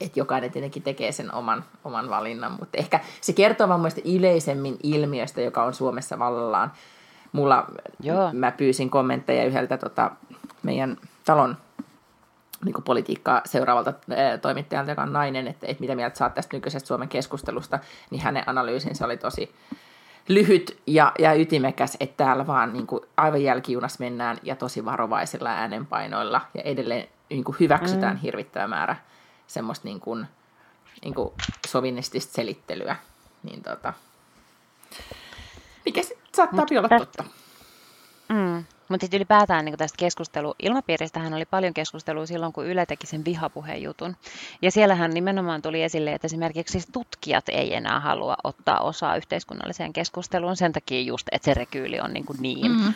S2: että jokainen tietenkin tekee sen oman, oman valinnan, mutta ehkä se kertoo vaan yleisemmin ilmiöstä, joka on Suomessa vallallaan. Mulla, Joo. mä pyysin kommentteja yhdeltä tota, meidän talon niin politiikkaa seuraavalta ää, toimittajalta, joka on nainen, että, että mitä mieltä saat tästä nykyisestä Suomen keskustelusta, niin hänen analyysinsä oli tosi lyhyt ja, ja ytimekäs, että täällä vaan niin kuin, aivan jälkijunas mennään ja tosi varovaisilla äänenpainoilla ja edelleen niin kuin, hyväksytään mm. hirvittävä määrä semmoista niin kuin, niin kuin sovinnistista selittelyä. Niin tota, mikä sitten saattaa Mut olla totta.
S1: Mm. Mutta sitten ylipäätään niin tästä keskustelu hän oli paljon keskustelua silloin, kun Yle teki sen vihapuhejutun. Ja siellähän nimenomaan tuli esille, että esimerkiksi siis tutkijat ei enää halua ottaa osaa yhteiskunnalliseen keskusteluun sen takia just, että se rekyyli on niin, kuin niin mm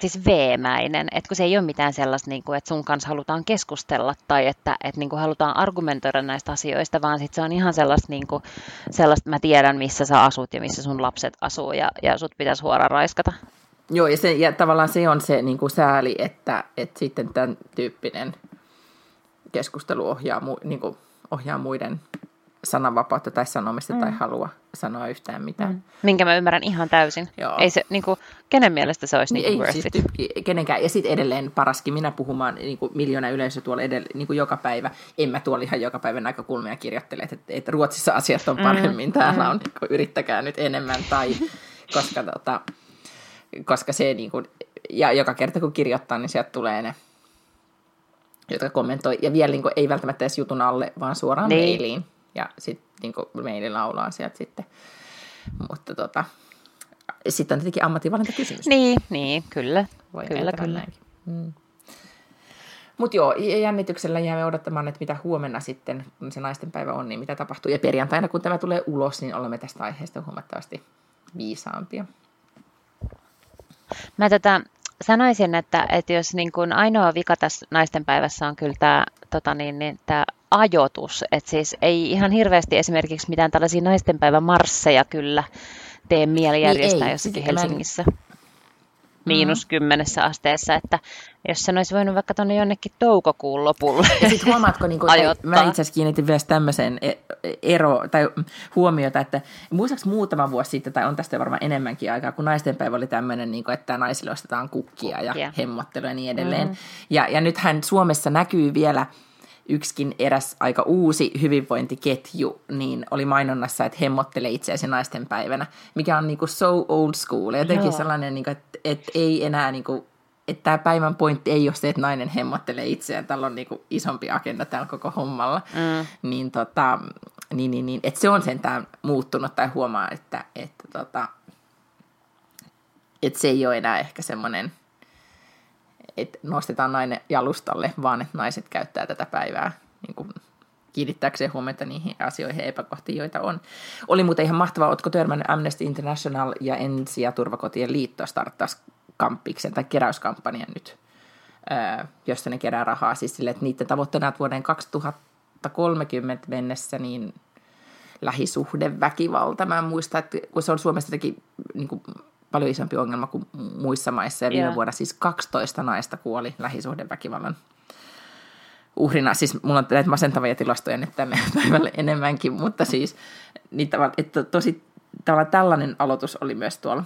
S1: siis veemäinen, että kun se ei ole mitään sellaista, niin kuin, että sun kanssa halutaan keskustella tai että, että niin kuin halutaan argumentoida näistä asioista, vaan sit se on ihan sellaista, niin kuin, sellaista, mä tiedän missä sä asut ja missä sun lapset asuu ja, ja sut pitäisi huora raiskata.
S2: Joo, ja, se, ja tavallaan se on se niin kuin sääli, että, että sitten tämän tyyppinen keskustelu ohjaa, niin kuin, ohjaa muiden sananvapautta tai sanomista mm. tai halua sanoa yhtään mitään. Mm.
S1: Minkä mä ymmärrän ihan täysin. Joo. Ei se, niin kuin, kenen mielestä se olisi niin, niin worth
S2: siis it? Ty- kenenkään. Ja sitten edelleen paraskin minä puhumaan niin kuin miljoona yleisö tuolla edellä, niin kuin joka päivä. En mä tuolla ihan joka päivä näkökulmia kirjoittele, että, että Ruotsissa asiat on mm. paremmin, mm. täällä on, niin kuin, yrittäkää nyt enemmän. Tai, koska, tota, koska se, niin kuin, ja joka kerta kun kirjoittaa, niin sieltä tulee ne jotka kommentoi, ja vielä niin kuin, ei välttämättä edes jutun alle, vaan suoraan niin. mailiin ja sitten niin meili laulaa sieltä sitten. Mutta tota, sitten on tietenkin ammatinvalintakysymys.
S1: Niin, niin, kyllä. Voi kyllä, kyllä. Mm.
S2: Mutta joo, jännityksellä jäämme odottamaan, että mitä huomenna sitten, kun se naisten päivä on, niin mitä tapahtuu. Ja perjantaina, kun tämä tulee ulos, niin olemme tästä aiheesta huomattavasti viisaampia.
S1: Mä tätä sanoisin, että, että jos niin kun ainoa vika tässä naisten päivässä on kyllä tämä tota niin, niin, ajoitus. Että siis ei ihan hirveästi esimerkiksi mitään tällaisia naistenpäivän marsseja kyllä tee mieli järjestää niin jossakin Helsingissä. En miinus mm. kymmenessä asteessa, että jos sen olisi voinut vaikka tuonne jonnekin toukokuun lopulle
S2: Ja sitten huomaatko, niin kuin, mä itse asiassa kiinnitin vielä tämmöiseen e- ero, tai huomiota, että muistaakseni muutama vuosi sitten, tai on tästä varmaan enemmänkin aikaa, kun naistenpäivä oli tämmöinen, niin että naisille ostetaan kukkia, kukkia. ja hemmottelua ja niin edelleen. Mm. Ja, ja nythän Suomessa näkyy vielä – yksikin eräs aika uusi hyvinvointiketju niin oli mainonnassa, että hemmottelee itseäsi naisten päivänä, mikä on niin kuin so old school. Ja jotenkin Joo. sellainen, niin kuin, että, että ei enää, niin kuin, että tämä päivän pointti ei ole se, että nainen hemmottelee itseään. Tällä on niin kuin isompi agenda täällä koko hommalla. Mm. Niin, tota, niin, niin, niin, että se on sentään muuttunut tai huomaa, että, että, tota, että se ei ole enää ehkä semmoinen – että nostetaan nainen jalustalle, vaan että naiset käyttää tätä päivää niin kuin kiinnittääkseen huomiota niihin asioihin ja epäkohtiin, joita on. Oli muuten ihan mahtavaa, oletko törmännyt Amnesty International ja Ensi- ja Turvakotien liitto starttaisi kamppiksen tai keräyskampanjan nyt, josta ne kerää rahaa. Siis sille, että niiden tavoitteena vuoden 2030 mennessä niin lähisuhdeväkivalta. Mä en muista, että kun se on Suomessa jotenkin niin kuin paljon isompi ongelma kuin muissa maissa. Ja viime yeah. vuonna siis 12 naista kuoli lähisuhdeväkivallan uhrina. Siis mulla on näitä masentavia tilastoja nyt tänne päivälle enemmänkin, mutta siis niin tavalla, että tosi tavallaan tällainen aloitus oli myös tuolla,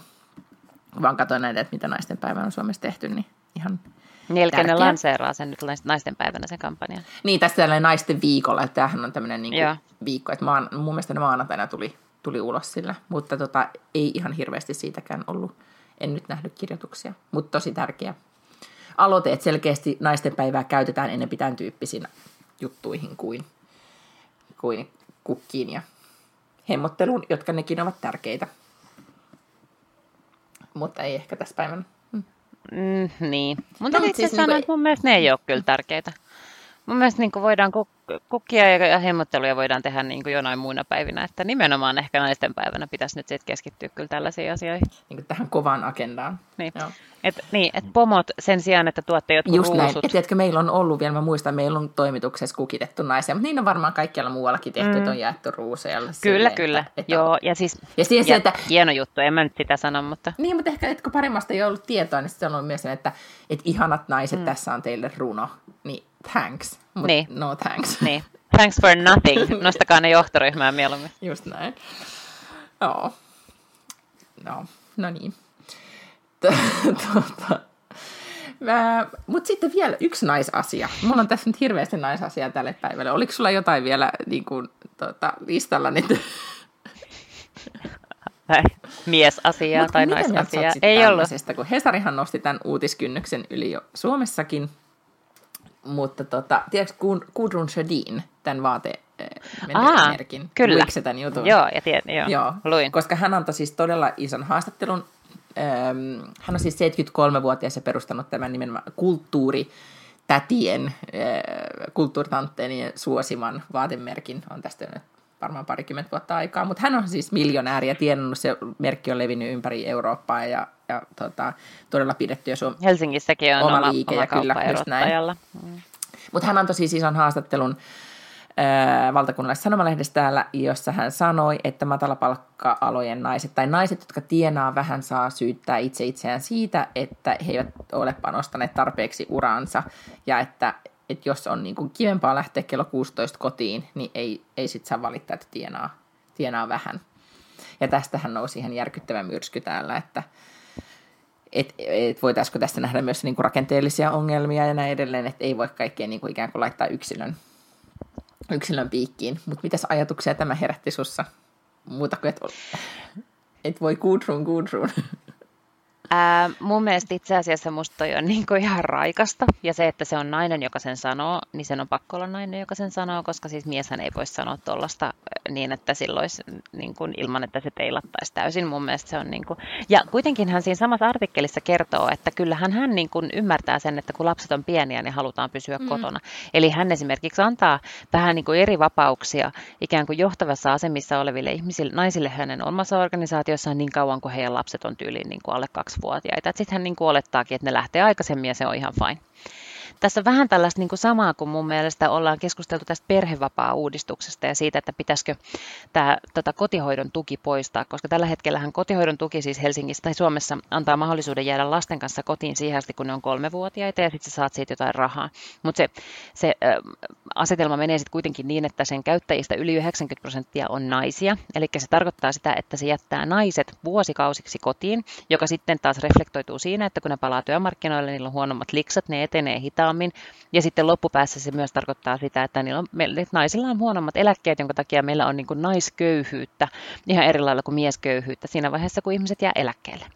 S2: vaan katsoin näitä, että mitä naisten päivänä on Suomessa tehty, niin ihan
S1: Nelkä ne lanseeraa sen nyt naisten päivänä sen kampanjan.
S2: Niin, tässä tällainen naisten viikolla, että tämähän on tämmöinen niin viikko, että maan, mun mielestä ne maanantaina tuli tuli ulos sillä, mutta tota, ei ihan hirveästi siitäkään ollut, en nyt nähnyt kirjoituksia, mutta tosi tärkeä aloite, että selkeästi naisten päivää käytetään ennen tämän tyyppisinä juttuihin kuin, kuin kukkiin ja hemmotteluun, jotka nekin ovat tärkeitä. Mutta ei ehkä tässä päivänä.
S1: Mm, niin. Mutta no, siis sanoa, niin että mun mielestä ne ei ole kyllä tärkeitä. Mun mielestä niin voidaan kukkia ja hemmotteluja voidaan tehdä niin kuin jonain muina päivinä, että nimenomaan ehkä naisten päivänä pitäisi nyt sit keskittyä kyllä tällaisiin asioihin.
S2: Niin kuin tähän kovaan agendaan.
S1: Niin. Joo. Et, niin, et pomot sen sijaan, että tuotte jotkut
S2: Just
S1: ruusut. näin.
S2: Et tiedätkö, meillä on ollut vielä, mä muistan, meillä on toimituksessa kukitettu naisia, mutta niin on varmaan kaikkialla muuallakin tehty, mm. että on jaettu ruuseja.
S1: Kyllä, silleen, kyllä. Että, että Joo, ja siis ja siihen, ja että, hieno juttu, en mä nyt sitä sano, mutta...
S2: Niin, mutta ehkä että kun paremmasta ei ollut tietoa, niin se on myös että, että ihanat naiset, mm. tässä on teille runo, niin thanks, mutta niin. no thanks.
S1: Niin. Thanks for nothing. Nostakaa ne johtoryhmään mieluummin.
S2: Just näin. Joo. No, no niin. Tuota, mutta sitten vielä yksi naisasia. Mulla on tässä nyt hirveästi naisasia tälle päivälle. Oliko sulla jotain vielä niin kuin, tuota, listalla nyt?
S1: Miesasiaa tai naisasiaa. Ei ollut.
S2: Kun Hesarihan nosti tämän uutiskynnyksen yli jo Suomessakin. Mutta tota, tiedätkö Gudrun Shadin, tämän vaate merkin?
S1: Kyllä.
S2: Luikse tämän jutun?
S1: Joo, ja tiedän, joo. joo. Luin.
S2: Koska hän antoi siis todella ison haastattelun. hän on siis 73-vuotias ja perustanut tämän nimenomaan kulttuuri tätien, kulttuuritantteenien suosiman vaatemerkin. On tästä nyt varmaan parikymmentä vuotta aikaa, mutta hän on siis miljonääri ja tienannut, se merkki on levinnyt ympäri Eurooppaa ja, ja tota, todella pidetty jo Suom-
S1: Helsingissäkin on oma, oma liike oma ja kyllä, just näin.
S2: Mm. Mutta hän antoi siis ison haastattelun äh, valtakunnallisessa sanomalehdessä täällä, jossa hän sanoi, että matalapalkka-alojen naiset tai naiset, jotka tienaa vähän, saa syyttää itse itseään siitä, että he eivät ole panostaneet tarpeeksi uraansa ja että että jos on niin kuin kivempaa lähteä kello 16 kotiin, niin ei, ei sit saa valittaa, että tienaa, tienaa vähän. Ja tästähän nousi ihan järkyttävä myrsky täällä, että et, et voitaisiko tästä nähdä myös niin kuin rakenteellisia ongelmia ja näin edelleen, että ei voi kaikkea niin kuin ikään kuin laittaa yksilön, yksilön piikkiin. Mutta mitäs ajatuksia tämä herätti sussa? Muuta kuin, että et voi Gudrun, Gudrun.
S1: Ää, mun mielestä itse asiassa musta toi on niin kuin ihan raikasta. Ja se, että se on nainen, joka sen sanoo, niin sen on pakko olla nainen, joka sen sanoo, koska siis mieshän ei voi sanoa tuollaista niin, että silloin olisi niin kuin, ilman, että se teilattaisi täysin. Mun mielestä se on niin kuin... Ja kuitenkin hän siinä samassa artikkelissa kertoo, että kyllähän hän niin kuin ymmärtää sen, että kun lapset on pieniä, niin halutaan pysyä mm. kotona. Eli hän esimerkiksi antaa vähän niin kuin eri vapauksia ikään kuin johtavassa asemissa oleville ihmisille, naisille hänen omassa organisaatiossaan niin kauan kuin heidän lapset on tyyliin niin kuin alle kaksi vuotiaita. Sitten hän niin olettaakin, että ne lähtee aikaisemmin ja se on ihan fine. Tässä vähän tällaista niin kuin samaa kuin mun mielestä ollaan keskusteltu tästä perhevapaa-uudistuksesta ja siitä, että pitäisikö tämä tota kotihoidon tuki poistaa, koska tällä hetkellähän kotihoidon tuki siis Helsingissä tai Suomessa antaa mahdollisuuden jäädä lasten kanssa kotiin siihen asti, kun ne on kolmevuotiaita ja sitten saat siitä jotain rahaa. Mutta se, se äh, asetelma menee sitten kuitenkin niin, että sen käyttäjistä yli 90 prosenttia on naisia, eli se tarkoittaa sitä, että se jättää naiset vuosikausiksi kotiin, joka sitten taas reflektoituu siinä, että kun ne palaa työmarkkinoille, niillä on huonommat liksat, ne etenee hitaammin. Ja sitten loppupäässä se myös tarkoittaa sitä, että niillä on, meillä, naisilla on huonommat eläkkeet, jonka takia meillä on niin naisköyhyyttä ihan eri lailla kuin miesköyhyyttä siinä vaiheessa, kun ihmiset jää eläkkeelle.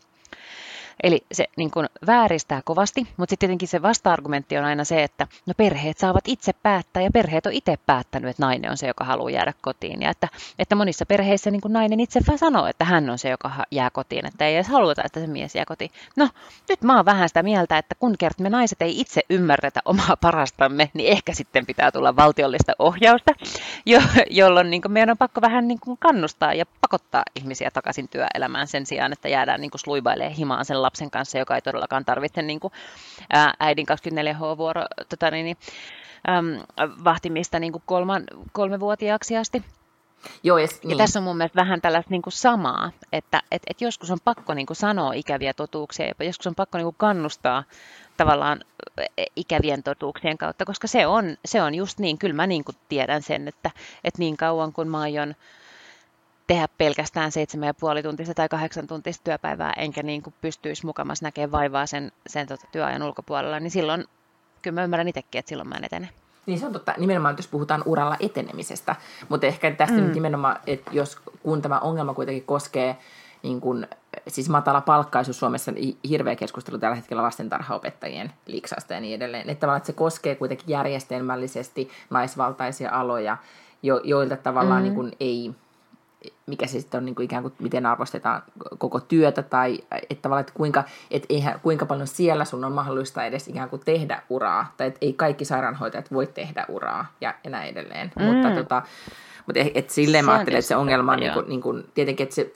S1: Eli se niin kuin vääristää kovasti, mutta sitten tietenkin se vasta-argumentti on aina se, että no perheet saavat itse päättää ja perheet on itse päättänyt, että nainen on se, joka haluaa jäädä kotiin. Ja että, että monissa perheissä niin kuin nainen itse vaan sanoo, että hän on se, joka jää kotiin, että ei edes haluta, että se mies jää kotiin. No, nyt mä oon vähän sitä mieltä, että kun kerta me naiset ei itse ymmärretä omaa parastamme, niin ehkä sitten pitää tulla valtiollista ohjausta, jo, jolloin niin kuin meidän on pakko vähän niin kuin kannustaa ja pakottaa ihmisiä takaisin työelämään sen sijaan, että jäädään niin kuin sluibailemaan himaan sen lapsen kanssa, joka ei todellakaan tarvitse niin kuin, ää, äidin 24H-vuoro tota niin, niin, äm, vahtimista niin kuin kolman, kolmevuotiaaksi asti.
S2: Joo, yes,
S1: niin. ja tässä on mun mielestä vähän tällaista niin kuin samaa, että et, et joskus on pakko niin kuin sanoa ikäviä totuuksia, ja joskus on pakko niin kuin kannustaa tavallaan e, ikävien totuuksien kautta, koska se on, se on just niin, kyllä mä niin kuin tiedän sen, että, että niin kauan kun mä aion tehdä pelkästään 7,5 tuntista tai 8 tuntista työpäivää, enkä niin kuin pystyisi mukamassa näkemään vaivaa sen, sen tota työajan ulkopuolella, niin silloin kyllä mä ymmärrän itsekin, että silloin mä en etene.
S2: Niin se on totta, nimenomaan jos puhutaan uralla etenemisestä, mutta ehkä tästä mm. nyt nimenomaan, että jos kun tämä ongelma kuitenkin koskee niin kuin, siis matala palkkaisuus Suomessa, niin hirveä keskustelu tällä hetkellä lastentarhaopettajien liksasta ja niin edelleen, että tavallaan että se koskee kuitenkin järjestelmällisesti naisvaltaisia aloja, jo, joilta tavallaan mm. niin kuin ei, mikä se sitten on niin kuin ikään kuin, miten arvostetaan koko työtä tai että tavallaan, että kuinka, että eihän, kuinka paljon siellä sun on mahdollista edes ikään kuin tehdä uraa, tai että ei kaikki sairaanhoitajat voi tehdä uraa ja, ja näin edelleen. Mm. Mutta, tota, mutta et, et silleen se mä ajattelen, että se ongelma on niin kuin, niin kuin, tietenkin, että se,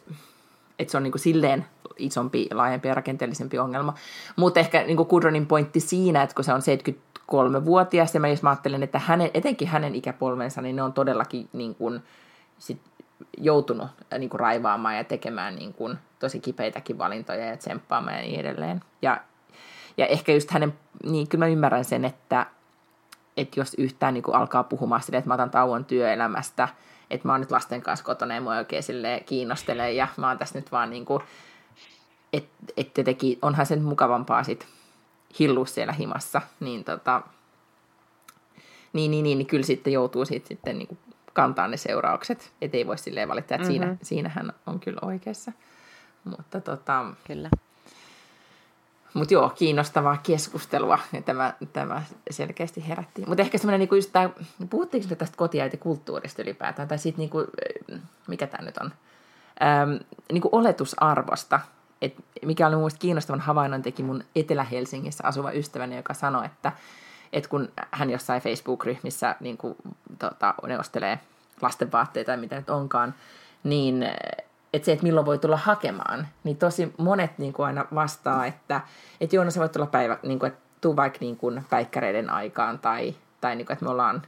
S2: että se on niin kuin silleen isompi, laajempi ja rakenteellisempi ongelma. Mutta ehkä niin kuin Kudronin pointti siinä, että kun se on 73-vuotias, ja mä jos mä ajattelen, että hänen, etenkin hänen ikäpolvensa, niin ne on todellakin niin kuin, sit joutunut äh, niin kuin raivaamaan ja tekemään niin kuin tosi kipeitäkin valintoja ja tsemppaamaan ja niin edelleen. Ja, ja ehkä just hänen, niin kyllä mä ymmärrän sen, että, että jos yhtään niin kuin alkaa puhumaan sille, että mä otan tauon työelämästä, että mä oon nyt lasten kanssa kotona ja mua oikein kiinnostelee ja mä oon tässä nyt vaan niin kuin, että et tietenkin onhan sen mukavampaa sit hillua siellä himassa, niin tota, niin, niin, niin, niin kyllä sitten joutuu sit, sitten niin kuin kantaa ne seuraukset. Että ei voi silleen valittaa, että mm-hmm. siinä, siinähän on kyllä oikeassa. Mutta tota,
S1: kyllä.
S2: Mutta joo, kiinnostavaa keskustelua ja tämä, tämä selkeästi herätti. Mutta ehkä semmoinen, niinku just tämä, puhuttiinko tästä kotiäitikulttuurista ylipäätään, tai siitä, niinku, mikä tämä nyt on, ähm, niinku oletusarvosta, et mikä oli mun kiinnostavan havainnon teki mun Etelä-Helsingissä asuva ystäväni, joka sanoi, että et kun hän jossain Facebook-ryhmissä niin kuin, tota, ne ostelee lastenvaatteita tai mitä nyt onkaan, niin että se, että milloin voi tulla hakemaan, niin tosi monet niin kuin aina vastaa, että, että joo, no se voi tulla päivä, niin kuin, että tuu vaikka niin kuin päikkäreiden aikaan tai, tai niin kuin, että me ollaan,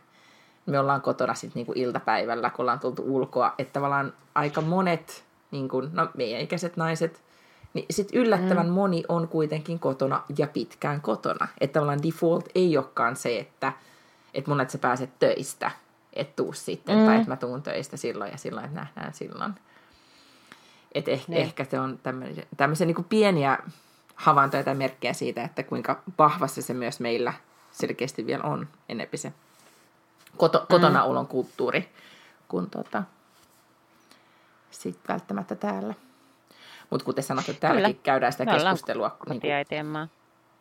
S2: me ollaan kotona sitten niin kuin iltapäivällä, kun ollaan tultu ulkoa, että tavallaan aika monet, niin kuin, no meidän ikäiset naiset, niin sitten yllättävän mm. moni on kuitenkin kotona ja pitkään kotona. Että tavallaan default ei olekaan se, että, että mun että sä pääset töistä, että tuu sitten, mm. tai että mä tuun töistä silloin ja silloin, että nähdään silloin. Että eh, niin. ehkä se on tämmöisiä, niin pieniä havaintoja tai merkkejä siitä, että kuinka vahvasti se myös meillä selkeästi vielä on enempi se koto, mm. kotona olon kulttuuri, kun tota, sitten välttämättä täällä. Mutta kuten sanottu, täälläkin kyllä. käydään sitä Me keskustelua. Niin, kuin,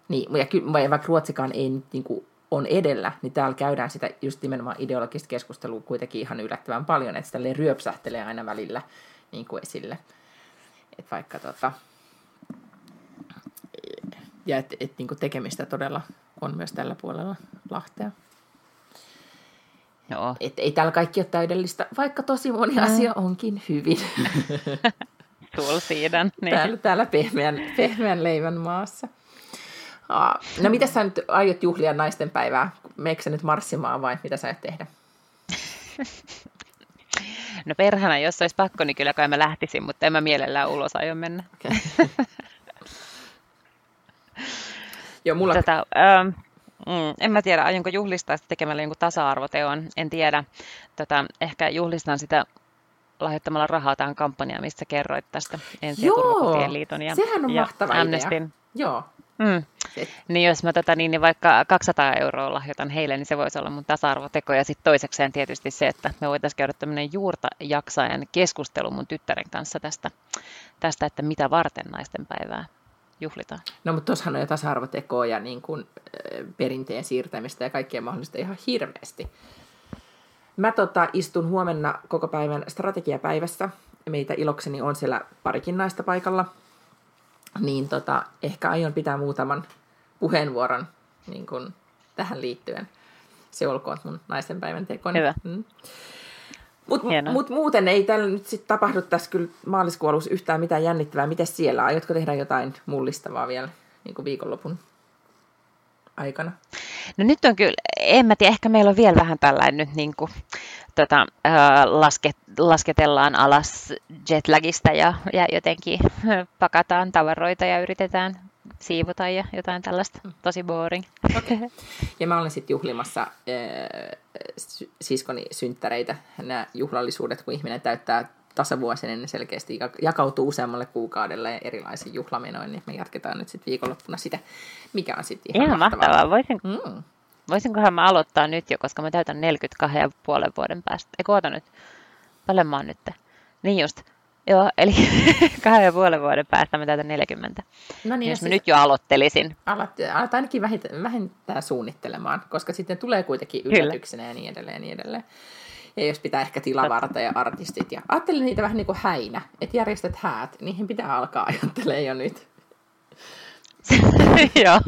S2: niin, ja kyllä, vaikka Ruotsikaan ei nyt niin kuin, on edellä, niin täällä käydään sitä just nimenomaan ideologista keskustelua kuitenkin ihan yllättävän paljon, että sitä ryöpsähtelee aina välillä niin kuin esille. Et vaikka tota, ja että et, niin tekemistä todella on myös tällä puolella Lahtea.
S1: Joo.
S2: Et ei täällä kaikki ole täydellistä, vaikka tosi moni mm. asia onkin hyvin.
S1: Tulsiidan.
S2: Niin. Täällä, täällä pehmeän, pehmeän leivän maassa. No mitä sä nyt aiot juhlia naisten päivää? Meikö sä nyt marssimaan vai mitä sä aiot tehdä?
S1: No perhana, jos olisi pakko, niin kyllä kai mä lähtisin, mutta en mä mielellään ulos aio mennä. Okay.
S2: Joo, mulla...
S1: Tätä, ähm, mm, en mä tiedä, aionko juhlistaa sitä tekemällä jonkun tasa-arvoteon, en tiedä. Tota, ehkä juhlistan sitä lahjoittamalla rahaa tähän kampanjaan, missä kerroit tästä ensi- ja liiton ja,
S2: sehän on
S1: ja
S2: mahtava
S1: Amnestin.
S2: idea. Joo.
S1: Mm. Niin jos mä tota, niin, niin vaikka 200 euroa lahjoitan heille, niin se voisi olla mun tasa-arvoteko. Ja sitten toisekseen tietysti se, että me voitaisiin käydä tämmöinen juurta jaksajan keskustelu mun tyttären kanssa tästä, tästä, että mitä varten naisten päivää juhlitaan.
S2: No mutta tuossahan on jo tasa-arvotekoa ja niin kuin, perinteen siirtämistä ja kaikkea mahdollista ihan hirveästi. Mä tota, istun huomenna koko päivän strategiapäivässä. Meitä ilokseni on siellä parikin naista paikalla. Niin tota, ehkä aion pitää muutaman puheenvuoron niin kun, tähän liittyen. Se olkoon mun naisen päivän tekoni.
S1: Hyvä.
S2: Mm. Mutta mut muuten ei täällä nyt sit tapahdu tässä kyllä maaliskuun yhtään mitään jännittävää. Miten siellä? Aiotko tehdä jotain mullistavaa vielä niin kuin viikonlopun aikana?
S1: No nyt on kyllä, en mä tiedä, ehkä meillä on vielä vähän tällainen nyt niin kuin, tota, lasket, lasketellaan alas jetlagista ja, ja jotenkin pakataan tavaroita ja yritetään siivota ja jotain tällaista. Tosi boring.
S2: Okay. Ja mä olen sitten juhlimassa äh, siskoni synttäreitä. Nämä juhlallisuudet, kun ihminen täyttää tasavuosinen, niin selkeästi jakautuu useammalle kuukaudelle erilaisiin juhlamenoihin, niin me jatketaan nyt sitten viikonloppuna sitä, mikä on sitten ihan,
S1: ihan mahtavaa. mahtavaa. Voisin, mm. Voisinkohan mä aloittaa nyt jo, koska mä täytän 42 ja puolen vuoden päästä. Ei koota nyt. Paljon mä oon nyt? Niin just. Joo, eli kahden ja puolen vuoden päästä mä täytän 40. No niin, jos mä siis nyt jo aloittelisin.
S2: Alat, alat ainakin vähintään suunnittelemaan, koska sitten tulee kuitenkin yllätyksenä ja niin edelleen ja niin edelleen. Ja jos pitää ehkä tilavarta ja artistit. Ja ajattelin niitä vähän niin kuin häinä, että järjestät häät, niihin pitää alkaa ajattelemaan jo nyt.
S1: Joo.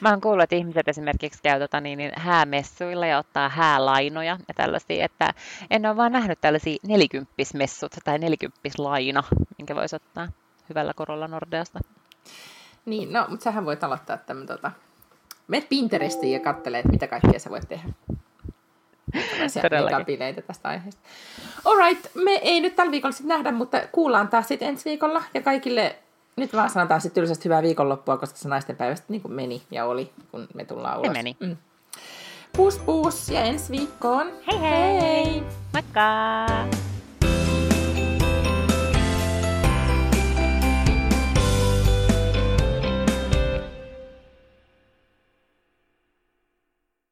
S1: Mä oon kuullut, että ihmiset esimerkiksi käy tota, niin, niin, häämessuilla ja ottaa häälainoja ja tällaisia, että en ole vaan nähnyt tällaisia nelikymppismessut tai nelikymppislaina, minkä voisi ottaa hyvällä korolla Nordeasta.
S2: Niin, no, mutta sähän voit aloittaa tämän, tota, menet Pinterestiin ja katselee, että mitä kaikkea sä voit tehdä. Todellakin. tästä aiheesta. Alright, me ei nyt tällä viikolla sitten nähdä, mutta kuullaan taas sitten ensi viikolla. Ja kaikille nyt vaan sanotaan sitten tylsästi hyvää viikonloppua, koska se naisten päivästä niin kuin meni ja oli, kun me tullaan ulos.
S1: Se meni. Mm.
S2: Pus pus ja ensi viikkoon.
S1: Hei hei! hei. Moikka!